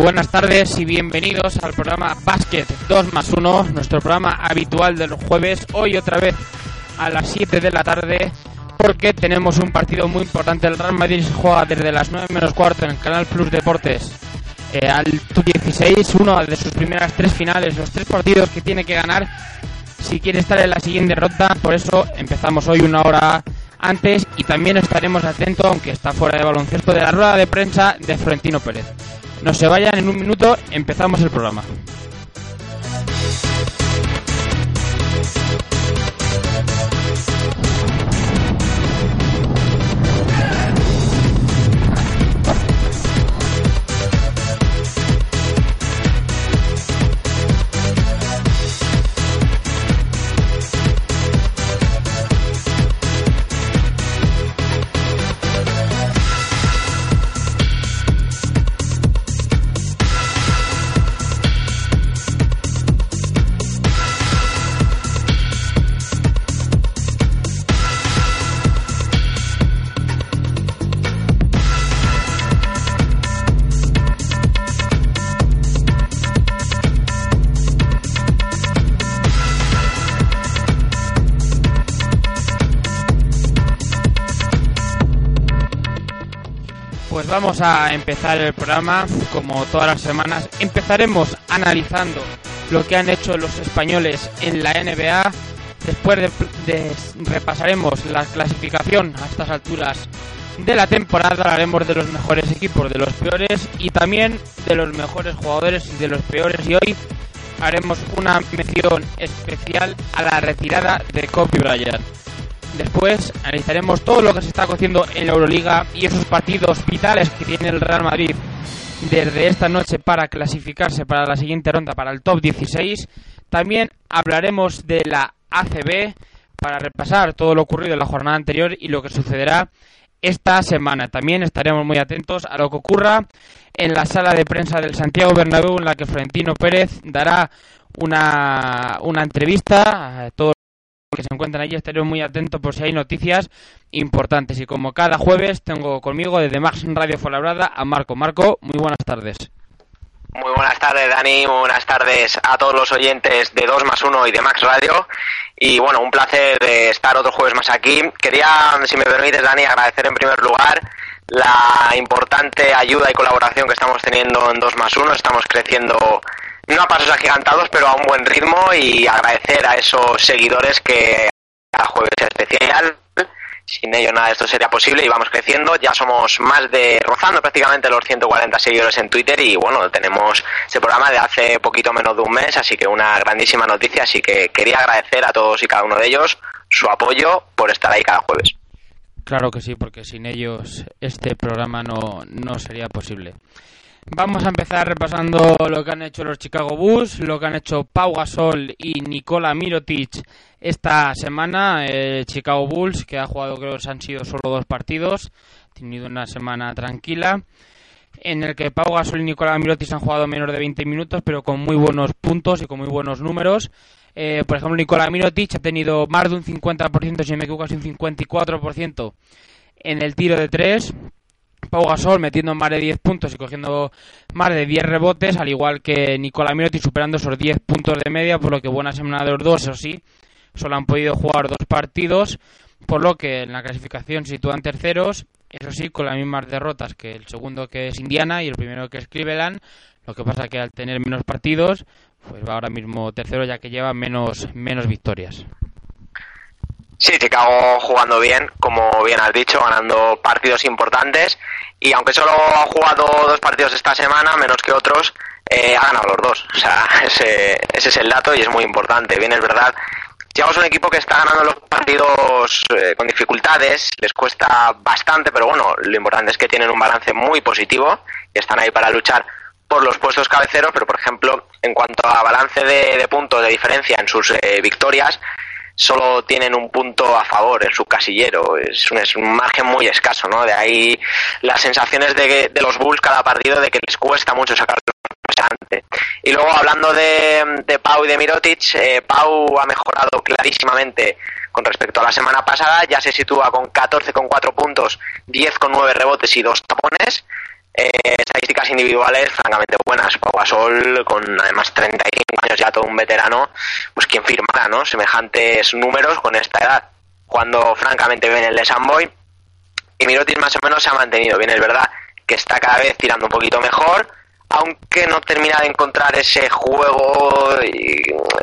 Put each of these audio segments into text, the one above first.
Buenas tardes y bienvenidos al programa Basket 2 más 1, nuestro programa habitual de los jueves, hoy otra vez a las 7 de la tarde, porque tenemos un partido muy importante. El Real Madrid juega desde las 9 menos cuarto en el Canal Plus Deportes eh, al 16, uno de sus primeras tres finales, los tres partidos que tiene que ganar si quiere estar en la siguiente ronda. Por eso empezamos hoy una hora antes y también estaremos atentos, aunque está fuera de baloncesto, de la rueda de prensa de Florentino Pérez. No se vayan, en un minuto empezamos el programa. Vamos a empezar el programa, como todas las semanas. Empezaremos analizando lo que han hecho los españoles en la NBA. Después de, de- repasaremos la clasificación a estas alturas de la temporada. Hablaremos de los mejores equipos, de los peores y también de los mejores jugadores y de los peores. Y hoy haremos una mención especial a la retirada de Kobe Bryant. Después analizaremos todo lo que se está cociendo en la Euroliga y esos partidos vitales que tiene el Real Madrid desde esta noche para clasificarse para la siguiente ronda, para el top 16. También hablaremos de la ACB para repasar todo lo ocurrido en la jornada anterior y lo que sucederá esta semana. También estaremos muy atentos a lo que ocurra en la sala de prensa del Santiago Bernabéu en la que Florentino Pérez dará una, una entrevista a todos que se encuentran allí estaré muy atento por si hay noticias importantes. Y como cada jueves, tengo conmigo desde Max Radio Fuenlabrada a Marco. Marco, muy buenas tardes. Muy buenas tardes, Dani. Muy buenas tardes a todos los oyentes de 2 más 1 y de Max Radio. Y bueno, un placer de estar otro jueves más aquí. Quería, si me permites, Dani, agradecer en primer lugar la importante ayuda y colaboración que estamos teniendo en 2 más 1. Estamos creciendo no a pasos agigantados, pero a un buen ritmo y agradecer a esos seguidores que a jueves especial sin ellos nada de esto sería posible y vamos creciendo. Ya somos más de, rozando prácticamente los 140 seguidores en Twitter y bueno, tenemos este programa de hace poquito menos de un mes, así que una grandísima noticia. Así que quería agradecer a todos y cada uno de ellos su apoyo por estar ahí cada jueves. Claro que sí, porque sin ellos este programa no, no sería posible. Vamos a empezar repasando lo que han hecho los Chicago Bulls, lo que han hecho Pau Gasol y Nikola Mirotic esta semana. Eh, Chicago Bulls, que ha jugado, creo que han sido solo dos partidos, ha tenido una semana tranquila, en el que Pau Gasol y Nikola Mirotic han jugado menos de 20 minutos, pero con muy buenos puntos y con muy buenos números. Eh, por ejemplo, Nikola Mirotic ha tenido más de un 50%, si me equivoco, casi un 54% en el tiro de tres Pau Gasol metiendo más de 10 puntos y cogiendo más de 10 rebotes, al igual que Nicola Mirotic superando esos 10 puntos de media, por lo que buena semana de los dos, eso sí, solo han podido jugar dos partidos, por lo que en la clasificación sitúan terceros, eso sí, con las mismas derrotas que el segundo que es Indiana y el primero que es Cleveland, lo que pasa que al tener menos partidos, pues va ahora mismo tercero ya que lleva menos, menos victorias. Sí, Chicago jugando bien, como bien has dicho, ganando partidos importantes y aunque solo ha jugado dos partidos esta semana, menos que otros, eh, ha ganado los dos. O sea, ese, ese es el dato y es muy importante. Bien, es verdad. Chicago es un equipo que está ganando los partidos eh, con dificultades, les cuesta bastante, pero bueno, lo importante es que tienen un balance muy positivo y están ahí para luchar por los puestos cabeceros, pero por ejemplo, en cuanto a balance de, puntos de diferencia en sus eh, victorias, solo tienen un punto a favor en su casillero. Es un, es un margen muy escaso, ¿no? De ahí las sensaciones de, de los Bulls cada partido de que les cuesta mucho sacar. Y luego hablando de, de Pau y de Mirotic, eh, Pau ha mejorado clarísimamente con respecto a la semana pasada, ya se sitúa con 14,4 puntos, 10,9 rebotes y 2 tapones. Eh, estadísticas individuales francamente buenas. Pau Gasol, con además 35 años ya todo un veterano, pues quien firmará, ¿no? Semejantes números con esta edad. Cuando francamente viene el de Samboy y Mirotic más o menos se ha mantenido bien, es verdad que está cada vez tirando un poquito mejor, aunque no termina de encontrar ese juego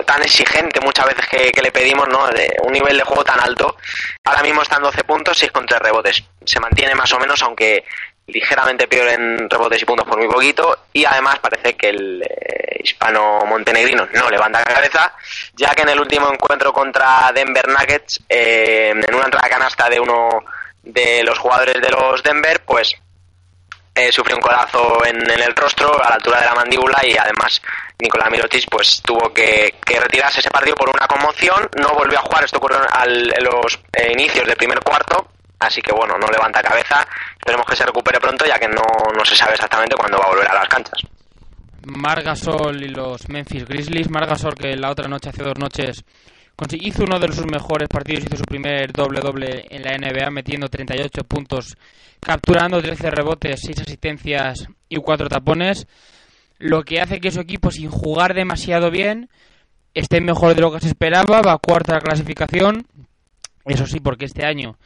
tan exigente muchas veces que, le pedimos, ¿no? De un nivel de juego tan alto. Ahora mismo están 12 puntos, 6 con 3 rebotes. Se mantiene más o menos, aunque ligeramente peor en rebotes y puntos por muy poquito y además parece que el eh, hispano montenegrino no levanta la cabeza ya que en el último encuentro contra Denver Nuggets eh, en una entrada canasta de uno de los jugadores de los Denver pues eh, sufrió un codazo en, el rostro a la altura de la mandíbula y además Nicolás Mirotic pues tuvo que, retirarse ese partido por una conmoción. No volvió a jugar esto ocurrió en los inicios del primer cuarto Así que bueno, no levanta cabeza. Esperemos que se recupere pronto, ya que no, no se sabe exactamente cuándo va a volver a las canchas. Margasol y los Memphis Grizzlies. Margasol que la otra noche, hace dos noches, hizo uno de sus mejores partidos, hizo su primer doble-doble en la NBA, metiendo 38 puntos, capturando 13 rebotes, 6 asistencias y 4 tapones. Lo que hace que su equipo, sin jugar demasiado bien, esté mejor de lo que se esperaba, va a cuarta clasificación. Eso sí, porque este año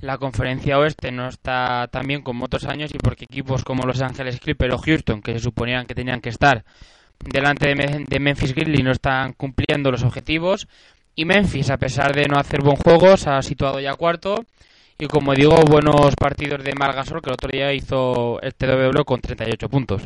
la conferencia oeste no está tan bien como otros años y porque equipos como Los Ángeles Clippers o Houston, que se suponían que tenían que estar delante de, Memphis Grizzlies, no están cumpliendo los objetivos. Y Memphis, a pesar de no hacer buen juego, se ha situado ya cuarto. Y como digo, buenos partidos de Margasol, que el otro día hizo este doble con 38 puntos.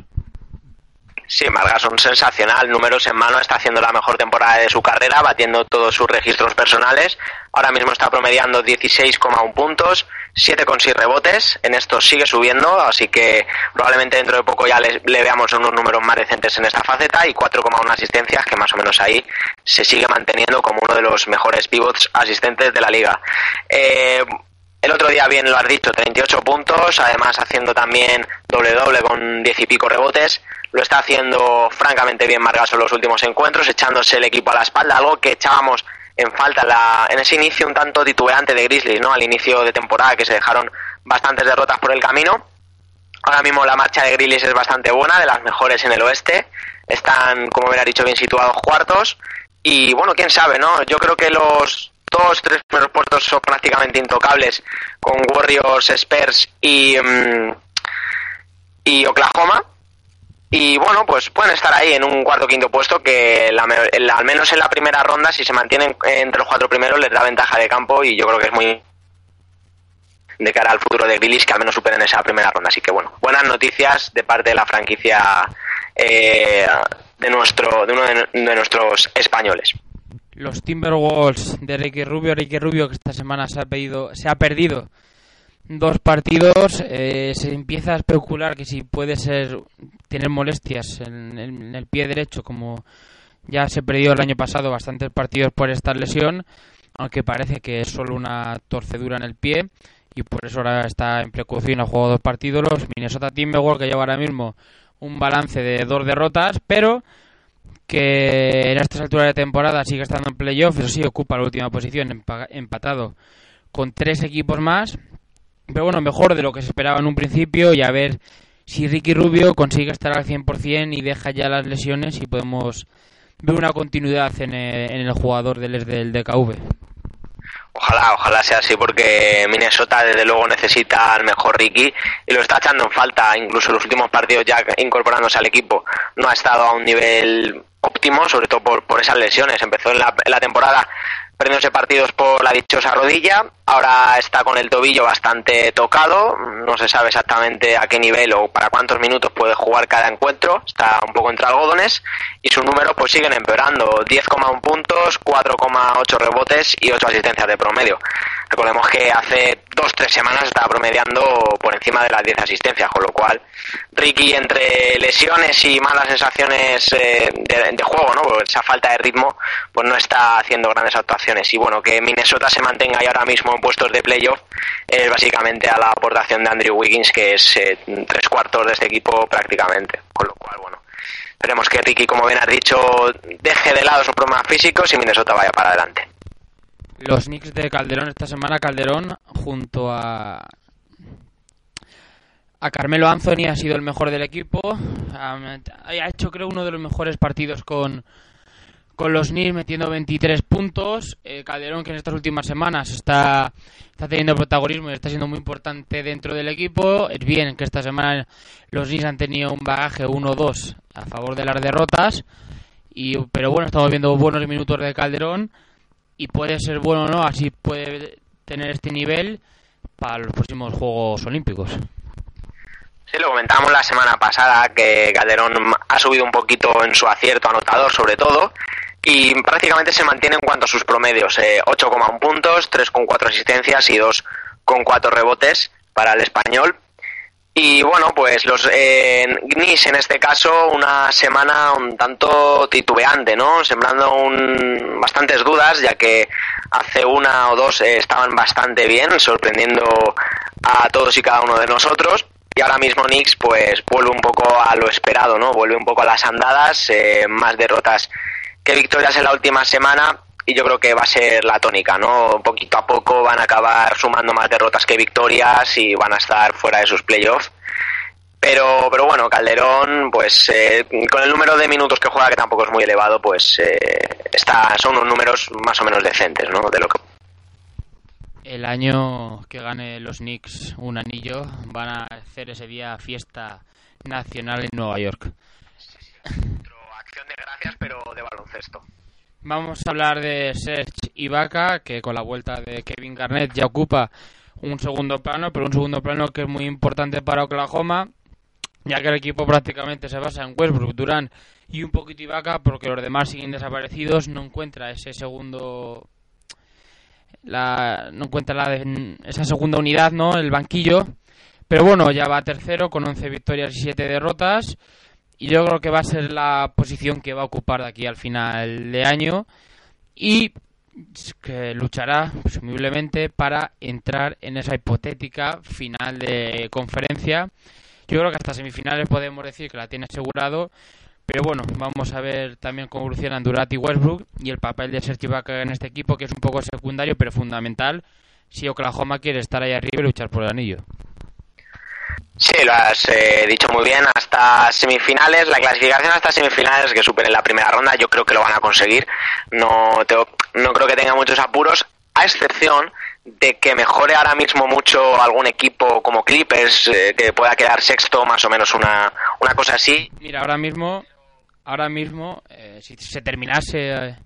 Sí, Margasol sensacional, números en mano, está haciendo la mejor temporada de su carrera, batiendo todos sus registros personales. Ahora mismo está promediando 16,1 puntos, 7,6 rebotes. En esto sigue subiendo, así que probablemente dentro de poco ya le, veamos unos números más decentes en esta faceta y 4,1 asistencias, que más o menos ahí se sigue manteniendo como uno de los mejores pivots asistentes de la liga. Eh, el otro día, bien lo has dicho, 38 puntos, además haciendo también doble-doble con 10 y pico rebotes. Lo está haciendo francamente bien Margaso en los últimos encuentros, echándose el equipo a la espalda, algo que echábamos en falta la, en ese inicio un tanto titubeante de Grizzlies, ¿no? Al inicio de temporada que se dejaron bastantes derrotas por el camino. Ahora mismo la marcha de Grizzlies es bastante buena, de las mejores en el oeste. Están, como ha dicho, bien situados cuartos. Y bueno, quién sabe, ¿no? Yo creo que los dos, tres primeros puestos son prácticamente intocables con Warriors, Spurs y, mm, y Oklahoma. Y bueno, pues pueden estar ahí en un cuarto quinto puesto que al menos en la primera ronda, si se mantienen entre los cuatro primeros, les da ventaja de campo y yo creo que es muy de cara al futuro de Grilis que al menos superen esa primera ronda. Así que bueno, buenas noticias de parte de la franquicia eh, de nuestro de uno de, nuestros españoles. Los Timberwolves de Ricky Rubio, Ricky Rubio que esta semana se ha pedido, se ha perdido dos partidos, eh, se empieza a especular que si puede ser tener molestias en, en, el pie derecho, como ya se perdió el año pasado bastantes partidos por esta lesión, aunque parece que es solo una torcedura en el pie y por eso ahora está en precaución, ha jugado dos partidos. Los Minnesota Timberwolves que lleva ahora mismo un balance de dos derrotas, pero que en estas alturas de temporada sigue estando en playoff, eso sí ocupa la última posición, empatado con tres equipos más, pero bueno, mejor de lo que se esperaba en un principio y a ver si Ricky Rubio consigue estar al 100% y deja ya las lesiones y podemos ver una continuidad en el, jugador del, del DKV. Ojalá, ojalá sea así porque Minnesota desde luego necesita al mejor Ricky y lo está echando en falta, incluso en los últimos partidos ya incorporándose al equipo no ha estado a un nivel óptimo, sobre todo por, por esas lesiones. Empezó en la, en la temporada perdiéndose partidos por la dichosa rodilla. Ahora está con el tobillo bastante tocado. No se sabe exactamente a qué nivel o para cuántos minutos puede jugar cada encuentro. Está un poco entre algodones. Y sus números pues siguen empeorando. 10,1 puntos, 4,8 rebotes y 8 asistencias de promedio. Recordemos que hace dos tres semanas estaba promediando por encima de las 10 asistencias, con lo cual Ricky entre lesiones y malas sensaciones eh, de, juego, ¿no? esa falta de ritmo, pues no está haciendo grandes actuaciones. Y bueno, que Minnesota se mantenga ahí ahora mismo en puestos de playoff es básicamente a la aportación de Andrew Wiggins, que es eh, tres cuartos de este equipo prácticamente. Con lo cual, bueno, esperemos que Ricky, como bien has dicho, deje de lado sus problemas físicos y Minnesota vaya para adelante. Los Knicks de Calderón esta semana, Calderón junto a a Carmelo Anthony ha sido el mejor del equipo. Ha hecho creo uno de los mejores partidos con, con los Knicks metiendo 23 puntos. Eh, Calderón que en estas últimas semanas está, está teniendo protagonismo y está siendo muy importante dentro del equipo. Es bien que esta semana los Knicks han tenido un bagaje 1-2 a favor de las derrotas. Y, pero bueno, estamos viendo buenos minutos de Calderón y puede ser bueno no, así puede tener este nivel para los próximos Juegos Olímpicos. Sí, lo comentábamos la semana pasada que Calderón ha subido un poquito en su acierto anotador sobre todo y prácticamente se mantiene en cuanto a sus promedios, eh, 8,1 puntos, 3,4 asistencias y 2,4 rebotes para el español. Y bueno, pues los eh, en este caso una semana un tanto titubeante, ¿no? Sembrando un, bastantes dudas, ya que hace una o dos eh, estaban bastante bien, sorprendiendo a todos y cada uno de nosotros. Y ahora mismo Knicks pues vuelve un poco a lo esperado, ¿no? Vuelve un poco a las andadas, eh, más derrotas que victorias en la última semana y yo creo que va a ser la tónica, ¿no? Poquito a poco van a acabar sumando más derrotas que victorias y van a estar fuera de sus playoffs. Pero, pero bueno, Calderón, pues eh, con el número de minutos que juega, que tampoco es muy elevado, pues eh, está, son unos números más o menos decentes, ¿no? De lo que... El año que gane los Knicks un anillo, van a hacer ese día fiesta nacional en Nueva York. acción de gracias, pero de Vamos a hablar de Serge Ibaka, que con la vuelta de Kevin Garnett ya ocupa un segundo plano, pero un segundo plano que es muy importante para Oklahoma, ya que el equipo prácticamente se basa en Westbrook, Durán y un poquito Ibaka, porque los demás siguen desaparecidos, no encuentra ese segundo la, no encuentra la esa segunda unidad, ¿no? El banquillo. Pero bueno, ya va tercero con 11 victorias y 7 derrotas. Y yo creo que va a ser la posición que va a ocupar de aquí al final de año. Y que luchará presumiblemente para entrar en esa hipotética final de conferencia. Yo creo que hasta semifinales podemos decir que la tiene asegurado. Pero bueno, vamos a ver también cómo evolucionan Durat y Westbrook y el papel de Serge Ibaka en este equipo, que es un poco secundario pero fundamental si Oklahoma quiere estar ahí arriba y luchar por el anillo. Sí, lo has eh, dicho muy bien. Hasta semifinales, la clasificación hasta semifinales que superen la primera ronda, yo creo que lo van a conseguir. No, no creo que tenga muchos apuros, a excepción de que mejore ahora mismo mucho algún equipo como Clippers, eh, que pueda quedar sexto, más o menos una, una cosa así. Mira, ahora mismo, ahora mismo, eh, si se terminase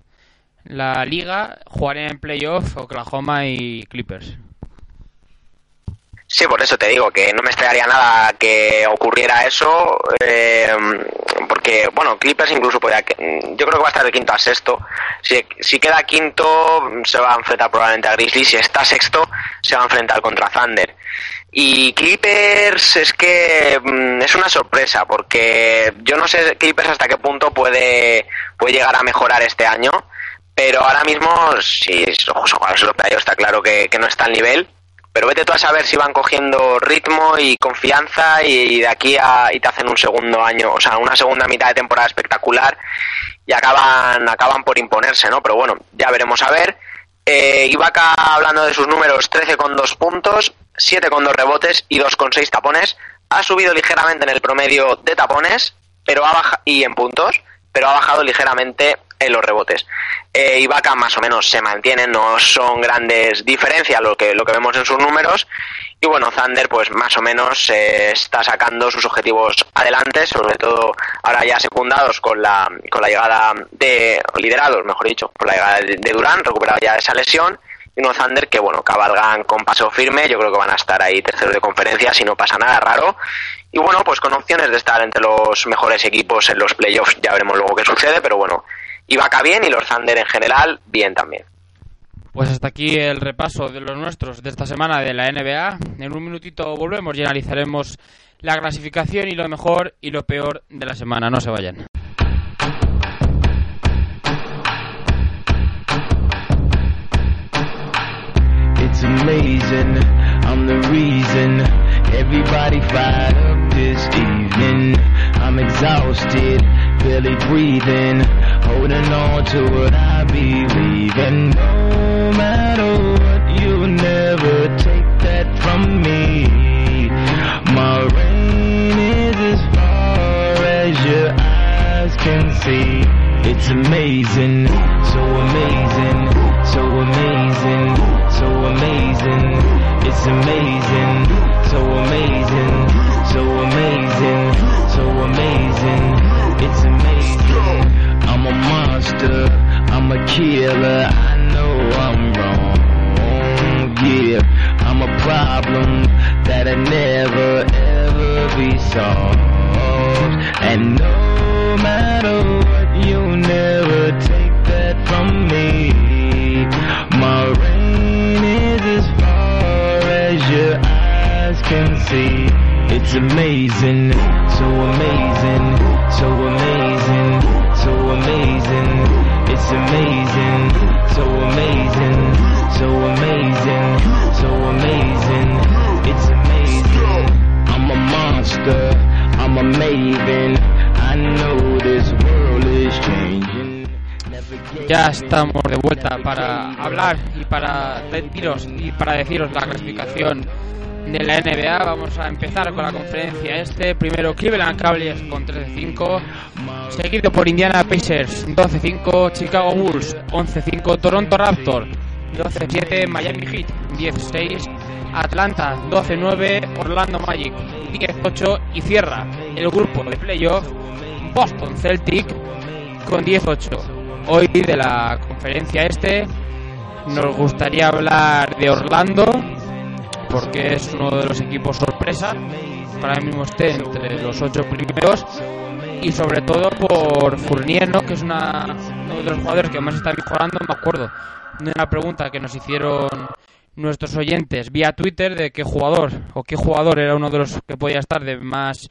la liga, jugarían en playoff Oklahoma y Clippers. Sí, por eso te digo que no me extrañaría nada que ocurriera eso, eh, porque, bueno, Clippers incluso podría, yo creo que va a estar de quinto a sexto. Si, si queda quinto, se va a enfrentar probablemente a Grizzlies. Si está sexto, se va a enfrentar contra Thunder. Y Clippers es que mm, es una sorpresa, porque yo no sé Clippers hasta qué punto puede, puede llegar a mejorar este año, pero ahora mismo, si jugadores europeos está claro que no está al nivel pero vete tú a saber si van cogiendo ritmo y confianza y, de aquí a te hacen un segundo año, o sea, una segunda mitad de temporada espectacular y acaban acaban por imponerse, ¿no? Pero bueno, ya veremos a ver. Eh, Ibaka hablando de sus números, 13 con 2 puntos, 7 con 2 rebotes y 2 con 6 tapones. Ha subido ligeramente en el promedio de tapones, pero ha bajado y en puntos, pero ha bajado ligeramente en los rebotes. Eh, Ibaka más o menos se mantiene, no son grandes diferencias lo que, lo que vemos en sus números. Y bueno, Thunder pues más o menos eh, está sacando sus objetivos adelante, sobre todo ahora ya secundados con la, con la llegada de, liderados mejor dicho, con la llegada de, Durán, recuperado ya esa lesión y unos Thunder que, bueno, cabalgan con paso firme. Yo creo que van a estar ahí terceros de conferencia si no pasa nada raro. Y bueno, pues con opciones de estar entre los mejores equipos en los playoffs. Ya veremos luego qué sucede, pero bueno, Ibaka bien y los Thunder en general bien también. Pues hasta aquí el repaso de los nuestros de esta semana de la NBA. En un minutito volvemos y analizaremos la clasificación y lo mejor y lo peor de la semana. No se vayan. It's amazing, I'm the reason everybody fired up this evening. I'm exhausted, barely breathing, holding on to what I believe in. No matter what, you'll never take that from me. My rain is as far as your eyes can see. It's amazing, so amazing, so amazing, so amazing. It's amazing, so amazing, so amazing, so amazing. It's amazing. I'm a monster, I'm a killer. I know I'm wrong. Yeah, I'm a problem that'll never ever be solved. And no matter what, you'll never take that from me. My reign is as far as your eyes can see. It's amazing, so amazing, so amazing, so amazing. It's amazing, so amazing, so amazing, so amazing. It's amazing. I'm a monster, I'm a maven. I know this world Ya estamos de vuelta para hablar y para deciros y para deciros la clasificación de la NBA. Vamos a empezar con la conferencia este. Primero Cleveland Cavaliers con 13-5, seguido por Indiana Pacers 12-5, Chicago Bulls 11-5, Toronto Raptors 12-7, Miami Heat 10-6, Atlanta 12-9, Orlando Magic 10-8 y cierra el grupo de playoff Boston Celtic con 18. Hoy de la conferencia este nos gustaría hablar de Orlando porque es uno de los equipos sorpresa ahora mismo esté entre los ocho primeros y sobre todo por Fournier, ¿no? que es una, uno de los jugadores que más está mejorando. Me acuerdo de una pregunta que nos hicieron nuestros oyentes vía Twitter de qué jugador o qué jugador era uno de los que podía estar de más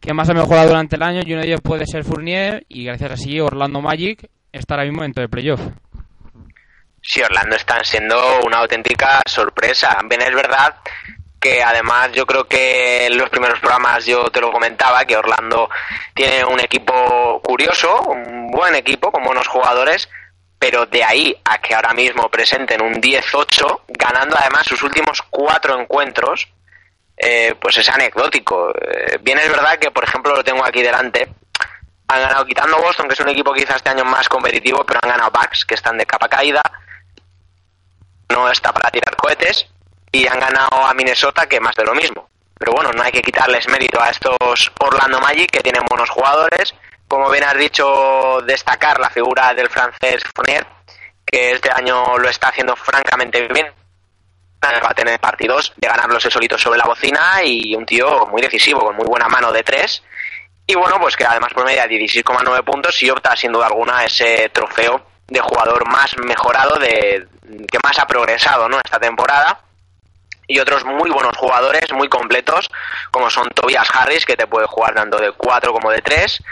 que más ha mejorado durante el año y uno de ellos puede ser Fournier y gracias a sí Orlando Magic está ahora mismo dentro del playoff. Sí, Orlando están siendo una auténtica sorpresa. Bien, es verdad que además yo creo que en los primeros programas yo te lo comentaba, que Orlando tiene un equipo curioso, un buen equipo con buenos jugadores, pero de ahí a que ahora mismo presenten un 10-8, ganando además sus últimos cuatro encuentros, eh, pues es anecdótico. Eh, bien es verdad que, por ejemplo, lo tengo aquí delante, han ganado quitando Boston, que es un equipo quizás este año más competitivo, pero han ganado Bucks, que están de capa caída, no está para tirar cohetes, y han ganado a Minnesota, que más de lo mismo. Pero bueno, no hay que quitarles mérito a estos Orlando Magic, que tienen buenos jugadores. Como bien has dicho, destacar la figura del francés Fournier, que este año lo está haciendo francamente bien. Va a tener partidos de ganarlos el solito sobre la bocina y un tío muy decisivo, con muy buena mano de tres. Y bueno, pues que además por media 16,9 puntos y opta sin duda alguna ese trofeo de jugador más mejorado, de que más ha progresado ¿no? esta temporada. Y otros muy buenos jugadores, muy completos, como son Tobias Harris, que te puede jugar tanto de 4 como de 3.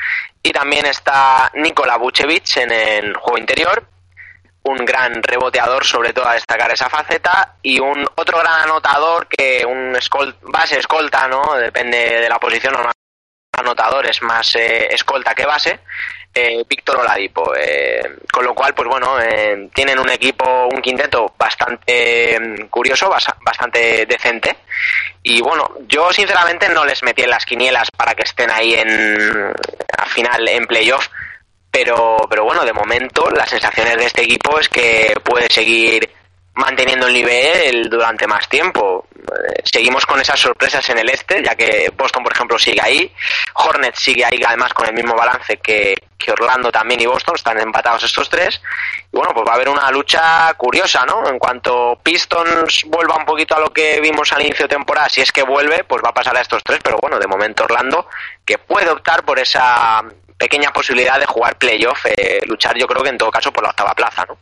Y también está Nikola Vucevic en el juego interior, un gran reboteador, sobre todo a destacar esa faceta, y un otro gran anotador que un base escolta, ¿no? Depende de la posición, no anotador es más eh, escolta que base, eh, Víctor Oladipo. Eh, con lo cual, pues bueno, tienen un equipo, un quinteto bastante mm, curioso, bastante decente. Y bueno, yo sinceramente no les metí en las quinielas para que estén ahí en, al final en playoff pero, pero bueno, de momento las sensaciones de este equipo es que puede seguir manteniendo el nivel durante más tiempo. Eh, seguimos con esas sorpresas en el este, ya que Boston, por ejemplo, sigue ahí. Hornet sigue ahí, además, con el mismo balance que, que Orlando también y Boston. Están empatados estos tres. Y bueno, pues va a haber una lucha curiosa, ¿no? En cuanto Pistons vuelva un poquito a lo que vimos al inicio de temporada, si es que vuelve, pues va a pasar a estos tres. Pero bueno, de momento Orlando, que puede optar por esa pequeña posibilidad de jugar playoff, eh, luchar yo creo que en todo caso por la octava plaza, ¿no?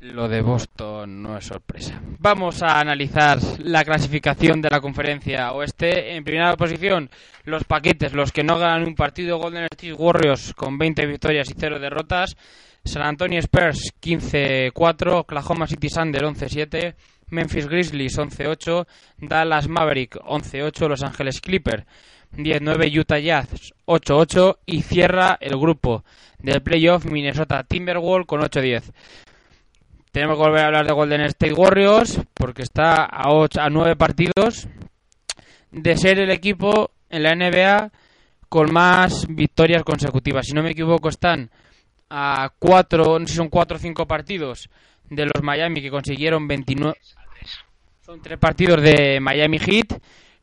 Lo de Boston no es sorpresa. Vamos a analizar la clasificación de la conferencia oeste. En primera posición, los paquetes, los que no ganan un partido, Golden State Warriors con 20 victorias y 0 derrotas, San Antonio Spurs 15-4, Oklahoma City Thunder 11-7, Memphis Grizzlies 11-8, Dallas Maverick 11-8, Los Ángeles Clippers 10-9 Utah Jazz 8-8 y cierra el grupo del playoff Minnesota Timberwolves con 8-10. Tenemos que volver a hablar de Golden State Warriors porque está a, 8, a 9 partidos de ser el equipo en la NBA con más victorias consecutivas. Si no me equivoco, están a 4, no sé son 4 o 5 partidos de los Miami que consiguieron 29. Son 3 partidos de Miami Heat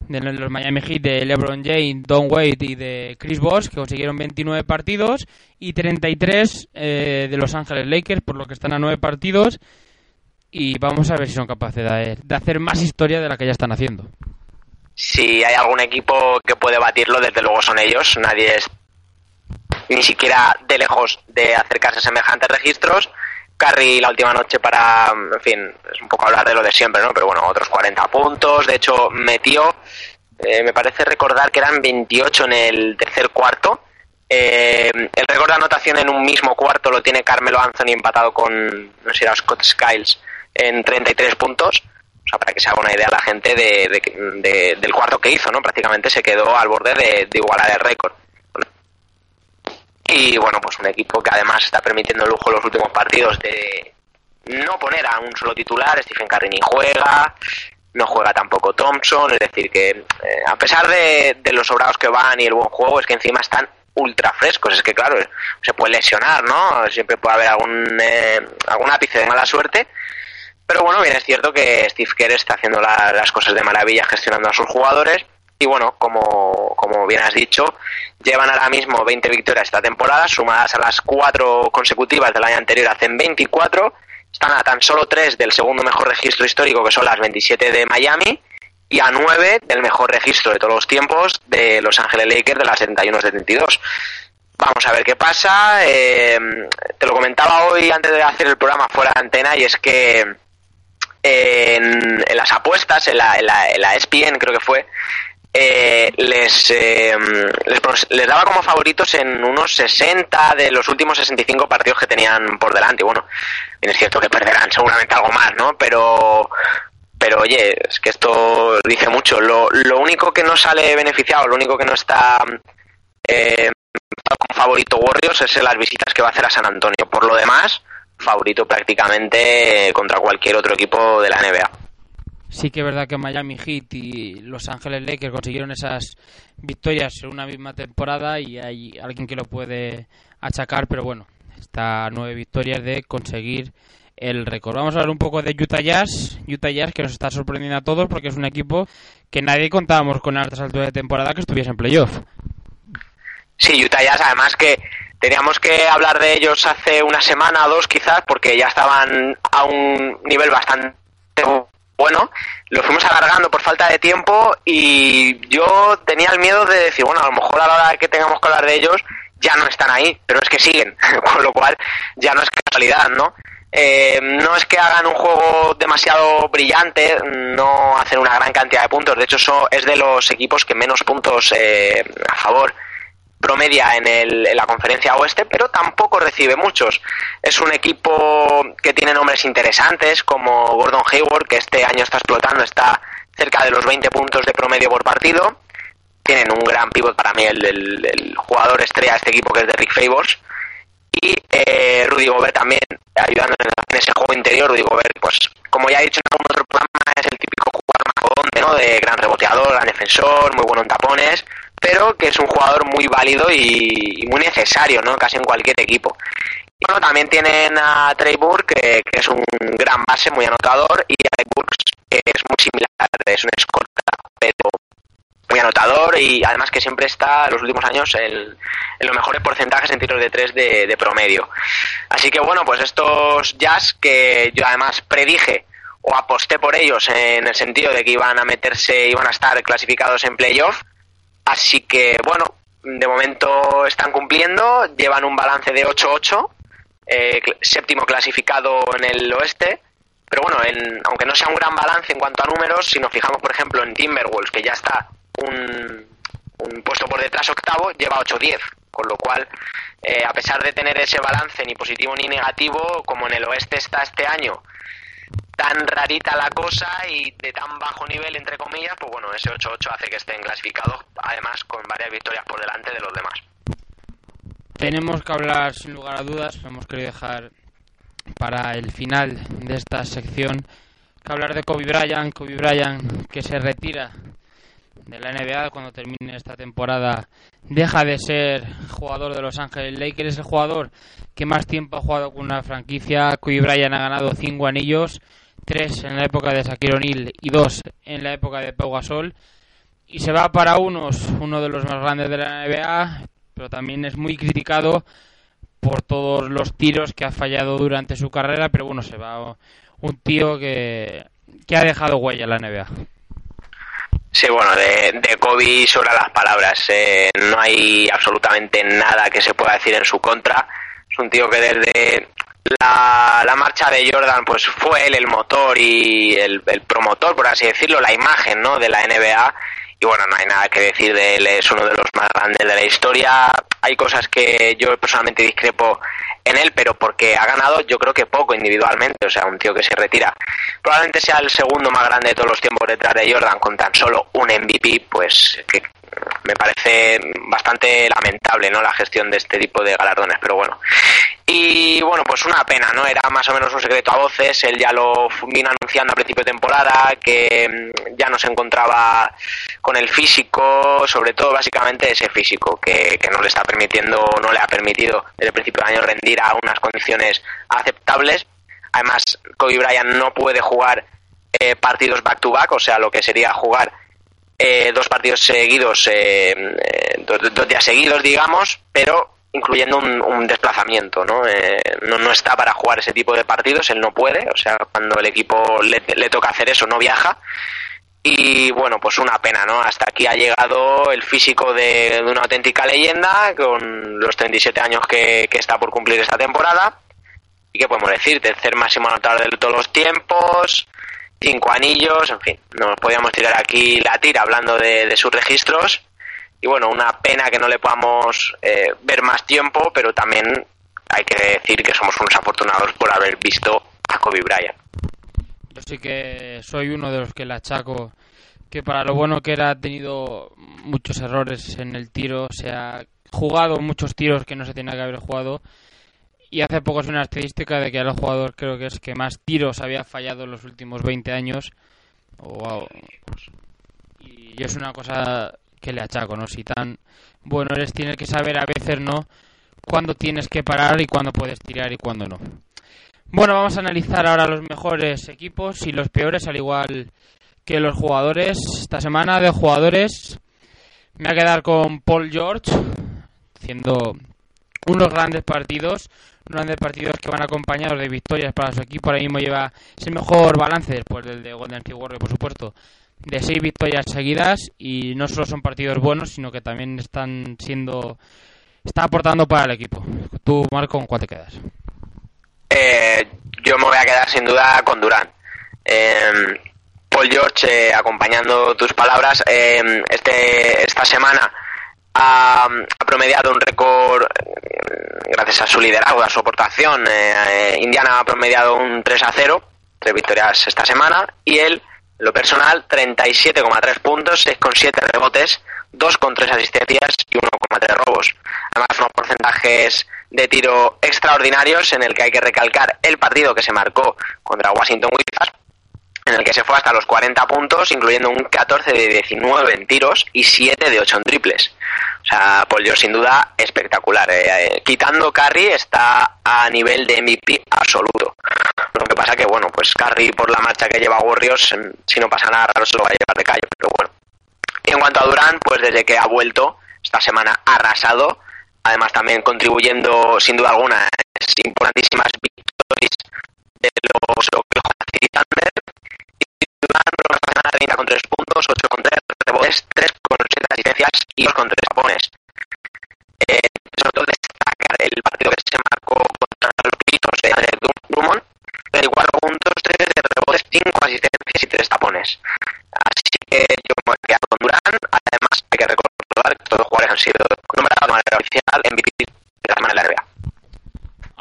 de los Miami Heat de LeBron James, Don Wade y de Chris Bosh, que consiguieron 29 partidos, y 33 eh, de Los Ángeles Lakers, por lo que están a 9 partidos. Y vamos a ver si son capaces de, de hacer más historia de la que ya están haciendo. Si hay algún equipo que puede batirlo, desde luego son ellos. Nadie es ni siquiera de lejos de acercarse a semejantes registros. Curry la última noche para, en fin, es un poco hablar de lo de siempre, ¿no? Pero bueno, otros 40 puntos. De hecho, metió, eh, me parece recordar que eran 28 en el tercer cuarto. Eh, el récord de anotación en un mismo cuarto lo tiene Carmelo Anthony empatado con, no sé si era Scott Skiles, en 33 puntos. O sea, para que se haga una idea la gente de, del cuarto que hizo, ¿no? Prácticamente se quedó al borde de, de igualar el récord. Y bueno, pues un equipo que además está permitiendo el lujo los últimos partidos de no poner a un solo titular. Stephen Curry ni juega, no juega tampoco Thompson. Es decir, que eh, a pesar de, los sobrados que van y el buen juego, es que encima están ultra frescos. Es que, claro, se puede lesionar, ¿no? Siempre puede haber algún, eh, algún ápice de mala suerte. Pero bueno, bien es cierto que Steve Kerr está haciendo las cosas de maravilla gestionando a sus jugadores. Y bueno, como, como bien has dicho, Llevan ahora mismo 20 victorias esta temporada, sumadas a las 4 consecutivas del año anterior, hacen 24. Están a tan solo 3 del segundo mejor registro histórico, que son las 27 de Miami, y a 9 del mejor registro de todos los tiempos de Los Ángeles Lakers de las 71-72. Vamos a ver qué pasa. Eh, te lo comentaba hoy antes de hacer el programa fuera de antena, y es que en, las apuestas, en la, en la, en la ESPN creo que fue, eh, les, eh, les, daba como favoritos en unos 60 de los últimos 65 partidos que tenían por delante. Bueno, es cierto que perderán seguramente algo más, ¿no? Pero, pero oye, es que esto dice mucho. Lo, lo único que no sale beneficiado, lo único que no está eh, favorito Warriors es las visitas que va a hacer a San Antonio. Por lo demás, favorito prácticamente contra cualquier otro equipo de la NBA. Sí que es verdad que Miami Heat y Los Ángeles Lakers consiguieron esas victorias en una misma temporada y hay alguien que lo puede achacar, pero bueno, está nueve victorias de conseguir el récord. Vamos a hablar un poco de Utah Jazz. Utah Jazz que nos está sorprendiendo a todos porque es un equipo que nadie contábamos con altas alturas de temporada que estuviese en playoff. Sí, Utah Jazz además que teníamos que hablar de ellos hace una semana o dos quizás porque ya estaban a un nivel bastante bueno, lo fuimos alargando por falta de tiempo y yo tenía el miedo de decir, bueno, a lo mejor a la hora que tengamos que hablar de ellos ya no están ahí, pero es que siguen, con lo cual ya no es casualidad, ¿no? Eh, no es que hagan un juego demasiado brillante, no hacen una gran cantidad de puntos, de hecho eso es de los equipos que menos puntos eh, a favor promedia en, el, en la conferencia oeste, pero tampoco recibe muchos. Es un equipo que tiene nombres interesantes como Gordon Hayward, que este año está explotando, está cerca de los 20 puntos de promedio por partido. Tienen un gran pivot para mí, el, jugador estrella de este equipo que es de Rick Favors. Y eh, Rudy Gobert también, ayudando en, ese juego interior. Rudy Gobert, pues como ya he dicho en algún otro programa, es el típico jugador ¿no? de gran reboteador, gran defensor, muy bueno en tapones pero que es un jugador muy válido y, muy necesario, ¿no? Casi en cualquier equipo. Y bueno, también tienen a Trey Burke, que, es un gran base, muy anotador, y a Burks, que es muy similar, es un escolta, pero muy anotador y además que siempre está en los últimos años en, los mejores porcentajes en tiros de tres de, de, promedio. Así que bueno, pues estos Jazz que yo además predije o aposté por ellos en el sentido de que iban a meterse, iban a estar clasificados en playoff, Así que, bueno, de momento están cumpliendo, llevan un balance de 8-8, eh, séptimo clasificado en el oeste. Pero bueno, en, aunque no sea un gran balance en cuanto a números, si nos fijamos, por ejemplo, en Timberwolves, que ya está un, un puesto por detrás octavo, lleva 8-10. Con lo cual, eh, a pesar de tener ese balance ni positivo ni negativo, como en el oeste está este año, tan rarita la cosa y de tan bajo nivel, entre comillas, pues bueno, ese 8-8 hace que estén clasificados, además con varias victorias por delante de los demás. Tenemos que hablar, sin lugar a dudas, hemos querido dejar para el final de esta sección, que hablar de Kobe Bryant, Kobe Bryant que se retira de la NBA cuando termine esta temporada deja de ser jugador de Los Ángeles Lakers, el jugador que más tiempo ha jugado con una franquicia. Kobe Bryant ha ganado cinco anillos tres en la época de Shaquille O'Neal y dos en la época de Pau Gasol. Y se va para unos, uno de los más grandes de la NBA, pero también es muy criticado por todos los tiros que ha fallado durante su carrera, pero bueno, se va un tío que, que ha dejado huella en la NBA. Sí, bueno, de, de Kobe sobre las palabras. Eh, no hay absolutamente nada que se pueda decir en su contra. Es un tío que desde la, la, marcha de Jordan pues fue él el motor y el, promotor, por así decirlo, la imagen ¿no? de la NBA. Y bueno, no hay nada que decir de él, es uno de los más grandes de la historia. Hay cosas que yo personalmente discrepo en él, pero porque ha ganado yo creo que poco individualmente, o sea, un tío que se retira. Probablemente sea el segundo más grande de todos los tiempos detrás de Jordan con tan solo un MVP, pues me parece bastante lamentable no la gestión de este tipo de galardones pero bueno. Y bueno pues una pena no era más o menos un secreto a voces él ya lo vino anunciando a principio de temporada que mm, ya no se encontraba con el físico sobre todo básicamente ese físico que, que no le está permitiendo no le ha permitido desde el principio del año rendir a unas condiciones aceptables. Además Kobe Bryant no puede jugar eh, partidos back to back o sea lo que sería jugar eh, dos partidos seguidos, eh, eh, dos, días seguidos, digamos, pero incluyendo un, desplazamiento, ¿no? ¿no? ¿no? está para jugar ese tipo de partidos, él no puede, o sea, cuando el equipo le, le, toca hacer eso, no viaja. Y bueno, pues una pena, ¿no? Hasta aquí ha llegado el físico de, de una auténtica leyenda, con los 37 años que, que está por cumplir esta temporada. ¿Y qué podemos decir? Tercer máximo anotador de todos los tiempos, cinco anillos, en fin, nos podíamos tirar aquí la tira hablando de, sus registros. Y bueno, una pena que no le podamos eh, ver más tiempo, pero también hay que decir que somos unos afortunados por haber visto a Kobe Bryant. Yo sí que soy uno de los que le achaco que para lo bueno que era ha tenido muchos errores en el tiro, se ha jugado muchos tiros que no se tenía que haber jugado y hace poco es una estadística de que el jugador creo que es que más tiros había fallado en los últimos 20 años. Y es una cosa que le achaco, ¿no? Si tan bueno eres, tienes que saber a veces, ¿no? Cuándo tienes que parar y cuándo puedes tirar y cuándo no. Bueno, vamos a analizar ahora los mejores equipos y los peores, al igual que los jugadores. Esta semana de jugadores me voy a quedar con Paul George, haciendo unos grandes partidos uno de partidos que van acompañados de victorias para su equipo. Ahora mismo lleva es el mejor balance después del de Golden State Warriors, por supuesto, de seis victorias seguidas y no solo son partidos buenos, sino que también están siendo está aportando para el equipo. Tú, Marco, ¿con cuál te quedas? Eh, yo me voy a quedar sin duda con Durán. Eh, Paul George, eh, acompañando tus palabras, eh, este, esta semana ha, ha promediado un récord gracias a su liderazgo, a su aportación. Eh, eh, Indiana ha promediado un 3 a 0, tres victorias esta semana, y él, lo personal, 37,3 puntos, 6,7 rebotes, 2,3 asistencias y 1,3 robos. Además, unos porcentajes de tiro extraordinarios en el que hay que recalcar el partido que se marcó contra Washington Wizards, en el que se fue hasta los 40 puntos, incluyendo un 14 de 19 en tiros y 7 de 8 en triples. O sea, Paul George sin duda espectacular. Eh, eh, quitando Curry está a nivel de MVP absoluto. Lo que pasa que, bueno, pues Curry por la marcha que lleva Warriors, mm, si no pasa nada raro se lo va a llevar de callo, pero bueno. Y en cuanto a Durán, pues desde que ha vuelto, esta semana ha arrasado, además también contribuyendo sin duda alguna importantísimas victorias de los Thunder 30 con 3 puntos, 8 con 3 rebotes, 3 con 7 asistencias y 2 con 3 tapones. Eh, sobre todo destacar el partido que se marcó contra los Pistons de Andre Drummond, 24 puntos, 3 de rebotes, 5 asistencias y 3 tapones. Así que yo me voy a quedar con Durán. Además, hay que recordar que todos los jugadores han sido nombrados de manera oficial MVP de la semana de la NBA.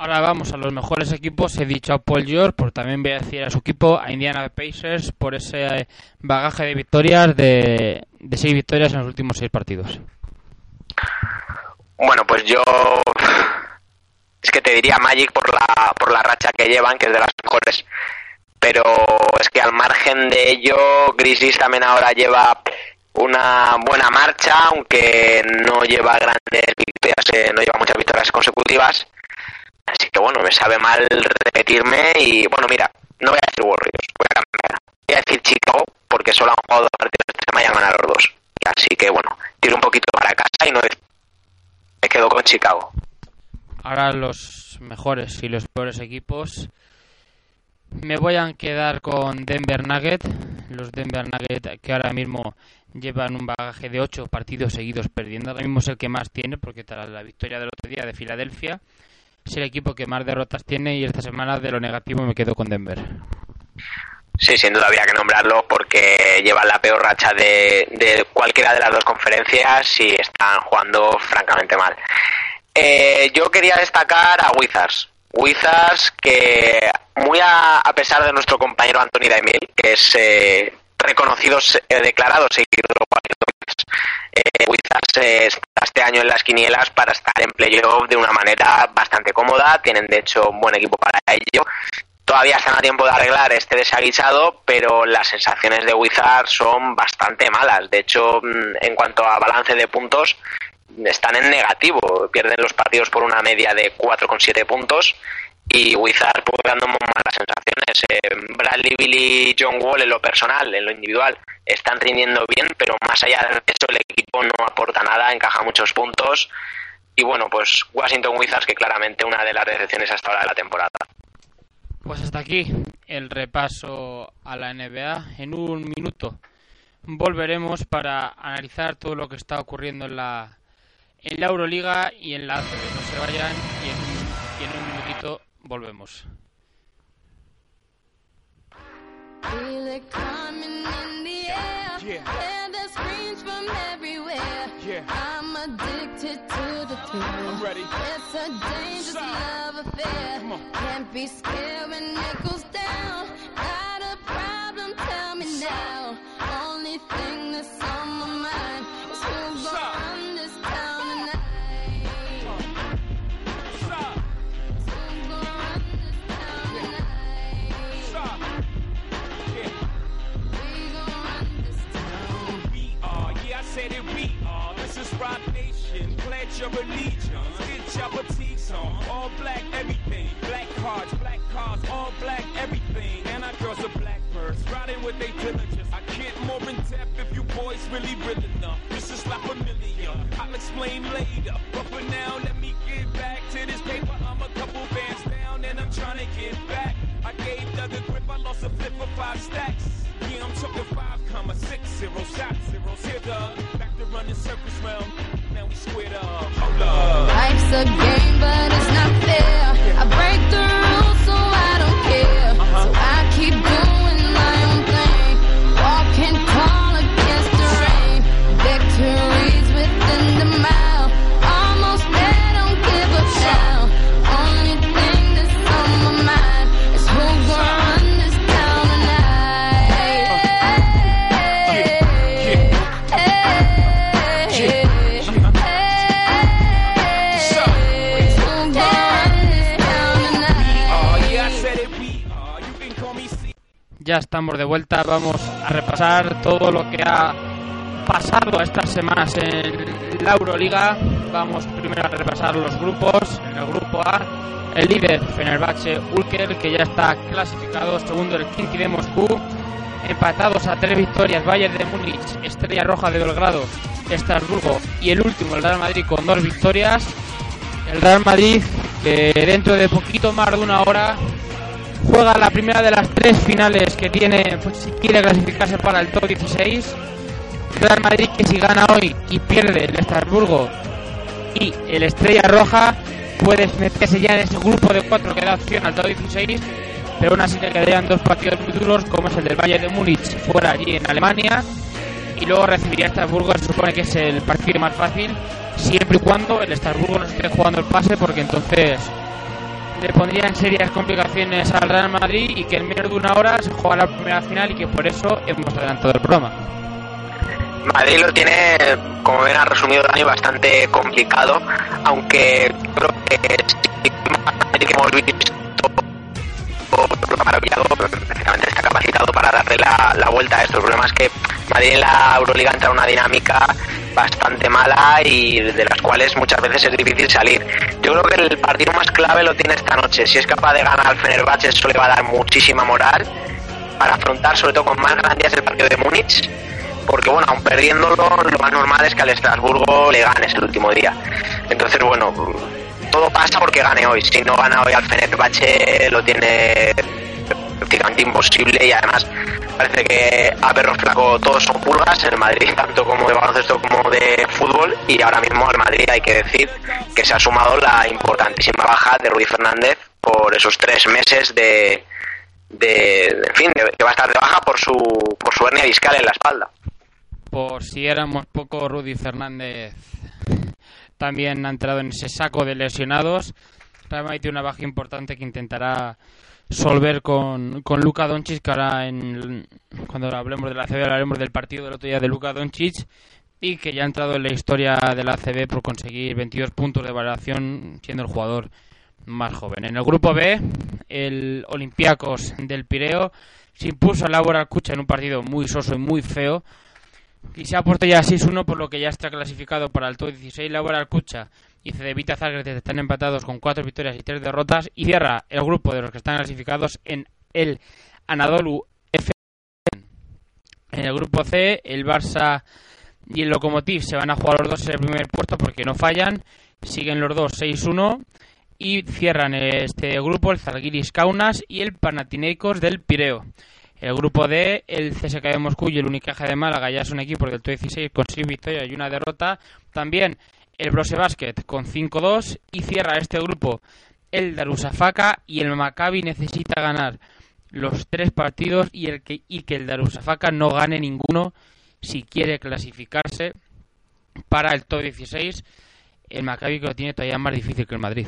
Ahora vamos a los mejores equipos. He dicho a Paul George, pero también voy a decir a su equipo, a Indiana Pacers, por ese bagaje de victorias, de, de seis victorias en los últimos seis partidos. Bueno, pues yo es que te diría Magic por la por la racha que llevan, que es de las mejores. Pero es que al margen de ello, Grizzlies también ahora lleva una buena marcha, aunque no lleva grandes victorias, eh, no lleva muchas victorias consecutivas. Así que bueno, me sabe mal repetirme y bueno, mira, no voy a decir Warriors, voy a cambiar. Voy a decir Chicago porque solo han jugado dos partidos esta han ganado los dos. Así que bueno, tiro un poquito para casa y no me quedo con Chicago. Ahora los mejores y los peores equipos. Me voy a quedar con Denver Nugget. Los Denver Nugget que ahora mismo llevan un bagaje de 8 partidos seguidos perdiendo. Ahora mismo es el que más tiene porque tras la victoria del otro día de Filadelfia es el equipo que más derrotas tiene y esta semana de lo negativo me quedo con Denver. Sí, sin duda había que nombrarlo porque llevan la peor racha de, de cualquiera de las dos conferencias y están jugando francamente mal. Eh, yo quería destacar a Wizards. Wizards que muy a, a, pesar de nuestro compañero Anthony Daimiel, que es eh, reconocido, eh, declarado seguidor eh, Wizards este año en las quinielas para estar en playoff de una manera bastante cómoda, tienen de hecho un buen equipo para ello. Todavía están a tiempo de arreglar este desaguisado, pero las sensaciones de Wizards son bastante malas. De hecho, mm, en cuanto a balance de puntos, están en negativo. Pierden los partidos por una media de 4,7 puntos y Wizard pues, dando malas sensaciones. Eh, Bradley, Billy, John Wall en lo personal, en lo individual, están rindiendo bien, pero más allá de eso el equipo no aporta nada, encaja muchos puntos. Y bueno, pues Washington Wizards, que claramente una de las decepciones hasta ahora de la temporada. Pues hasta aquí el repaso a la NBA. En un minuto volveremos para analizar todo lo que está ocurriendo en la, en la Euroliga y en la. No se y en, y en volvemos. Feel it coming in the air. Yeah. Hear the screams from everywhere. Yeah. I'm addicted to the thrill. I'm ready. It's a dangerous Stop. love affair. Come on. Can't be scared when it your religion. Get your boutiques on. All black everything. Black cards, black cars, all black everything. And our girls are black birds riding with their diligence. I can't more in depth if you boys really really enough. This is not familiar. I'll explain later. But for now, let me get back to this paper. I'm a couple bands down and I'm trying to get back. I gave Doug a grip, I lost a flip for five stacks. Yeah, I'm talking five comma six zero shot zeros. Here the back to running circus realm. Now we squared up. Oh, Hold up. Life's a game, but it's not fair. I break the rules, so I don't care. Uh-huh. So I keep doing Ya estamos de vuelta, vamos a repasar todo lo que ha pasado estas semanas en la Euroliga. Vamos primero a repasar los grupos. En el grupo A, el líder Fenerbahce Ulker, que ya está clasificado, segundo el Kinky de Moscú, empatados a tres victorias Bayern de Múnich, Estrella Roja de Belgrado, Estrasburgo y el último el Real Madrid con dos victorias. El Real Madrid, que dentro de poquito más de una hora juega la primera de las tres finales que tiene pues, si quiere clasificarse para el top 16. Real Madrid que si gana hoy y pierde el Estrasburgo y el Estrella Roja puede meterse ya en ese grupo de cuatro que da opción al top 16 pero aún así le quedarían dos partidos muy duros como es el del Bayern de Múnich fuera allí en Alemania y luego recibiría Estrasburgo se supone que es el partido más fácil siempre y cuando el Estrasburgo no esté jugando el pase porque entonces le pondrían serias complicaciones al Real Madrid y que en menos de una hora se juega la primera final y que por eso hemos adelantado el programa. Madrid lo tiene, como bien ha resumido Dani, bastante complicado, aunque creo que sí, que hemos visto maravillado, perfectamente está capacitado para darle la, vuelta a estos problemas que Madrid en la Euroliga entra en una dinámica bastante mala y de las cuales muchas veces es difícil salir. Yo creo que el partido más clave lo tiene esta noche. Si es capaz de ganar al Fenerbahce, eso le va a dar muchísima moral para afrontar, sobre todo con más garantías, el partido de Múnich porque bueno, aun perdiéndolo, lo más normal es que al Estrasburgo le ganes el último día. Entonces, bueno, todo pasa porque gane hoy. Si no gana hoy al Fenerbahce, lo tiene prácticamente imposible y además parece que a perro flaco todos son pulgas en el Madrid, tanto como de baloncesto como de fútbol. Y ahora mismo al Madrid hay que decir que se ha sumado la importantísima baja de Rudy Fernández por esos tres meses de, de en fin, de, que va a estar de baja por su, por su hernia discal en la espalda. Por si éramos poco, Rudy Fernández también ha entrado en ese saco de lesionados. Real Madrid tiene una baja importante que intentará solver con, con Luka Doncic, que ahora en, cuando hablemos de la ACB hablaremos del partido del otro día de Luka Doncic y que ya ha entrado en la historia de la ACB por conseguir 22 puntos de valoración siendo el jugador más joven. En el grupo B, el Olympiacos del Pireo se impuso al Laboral Cucha en un partido muy soso y muy feo puesto ya 6-1 por lo que ya está clasificado para el top 16 Laboral Cucha y Cedevita Zagreb están empatados con 4 victorias y 3 derrotas y cierra el grupo de los que están clasificados en el Anadolu F. En el grupo C, el Barça y el Lokomotiv se van a jugar los dos en el primer puesto porque no fallan. Siguen los dos 6-1 y cierran este grupo el Zalgiris Kaunas y el Panathinaikos del Pireo. El grupo D, el CSKA de Moscú y el Unicaja de Málaga ya son equipos del top 16 con 6 victorias y una derrota. También el Brose Basket con 5-2 y cierra este grupo el Darusafaka y el Maccabi necesita ganar los tres partidos y, el que, y que el Darusafaka no gane ninguno si quiere clasificarse para el top 16. El Maccabi que lo tiene todavía más difícil que el Madrid.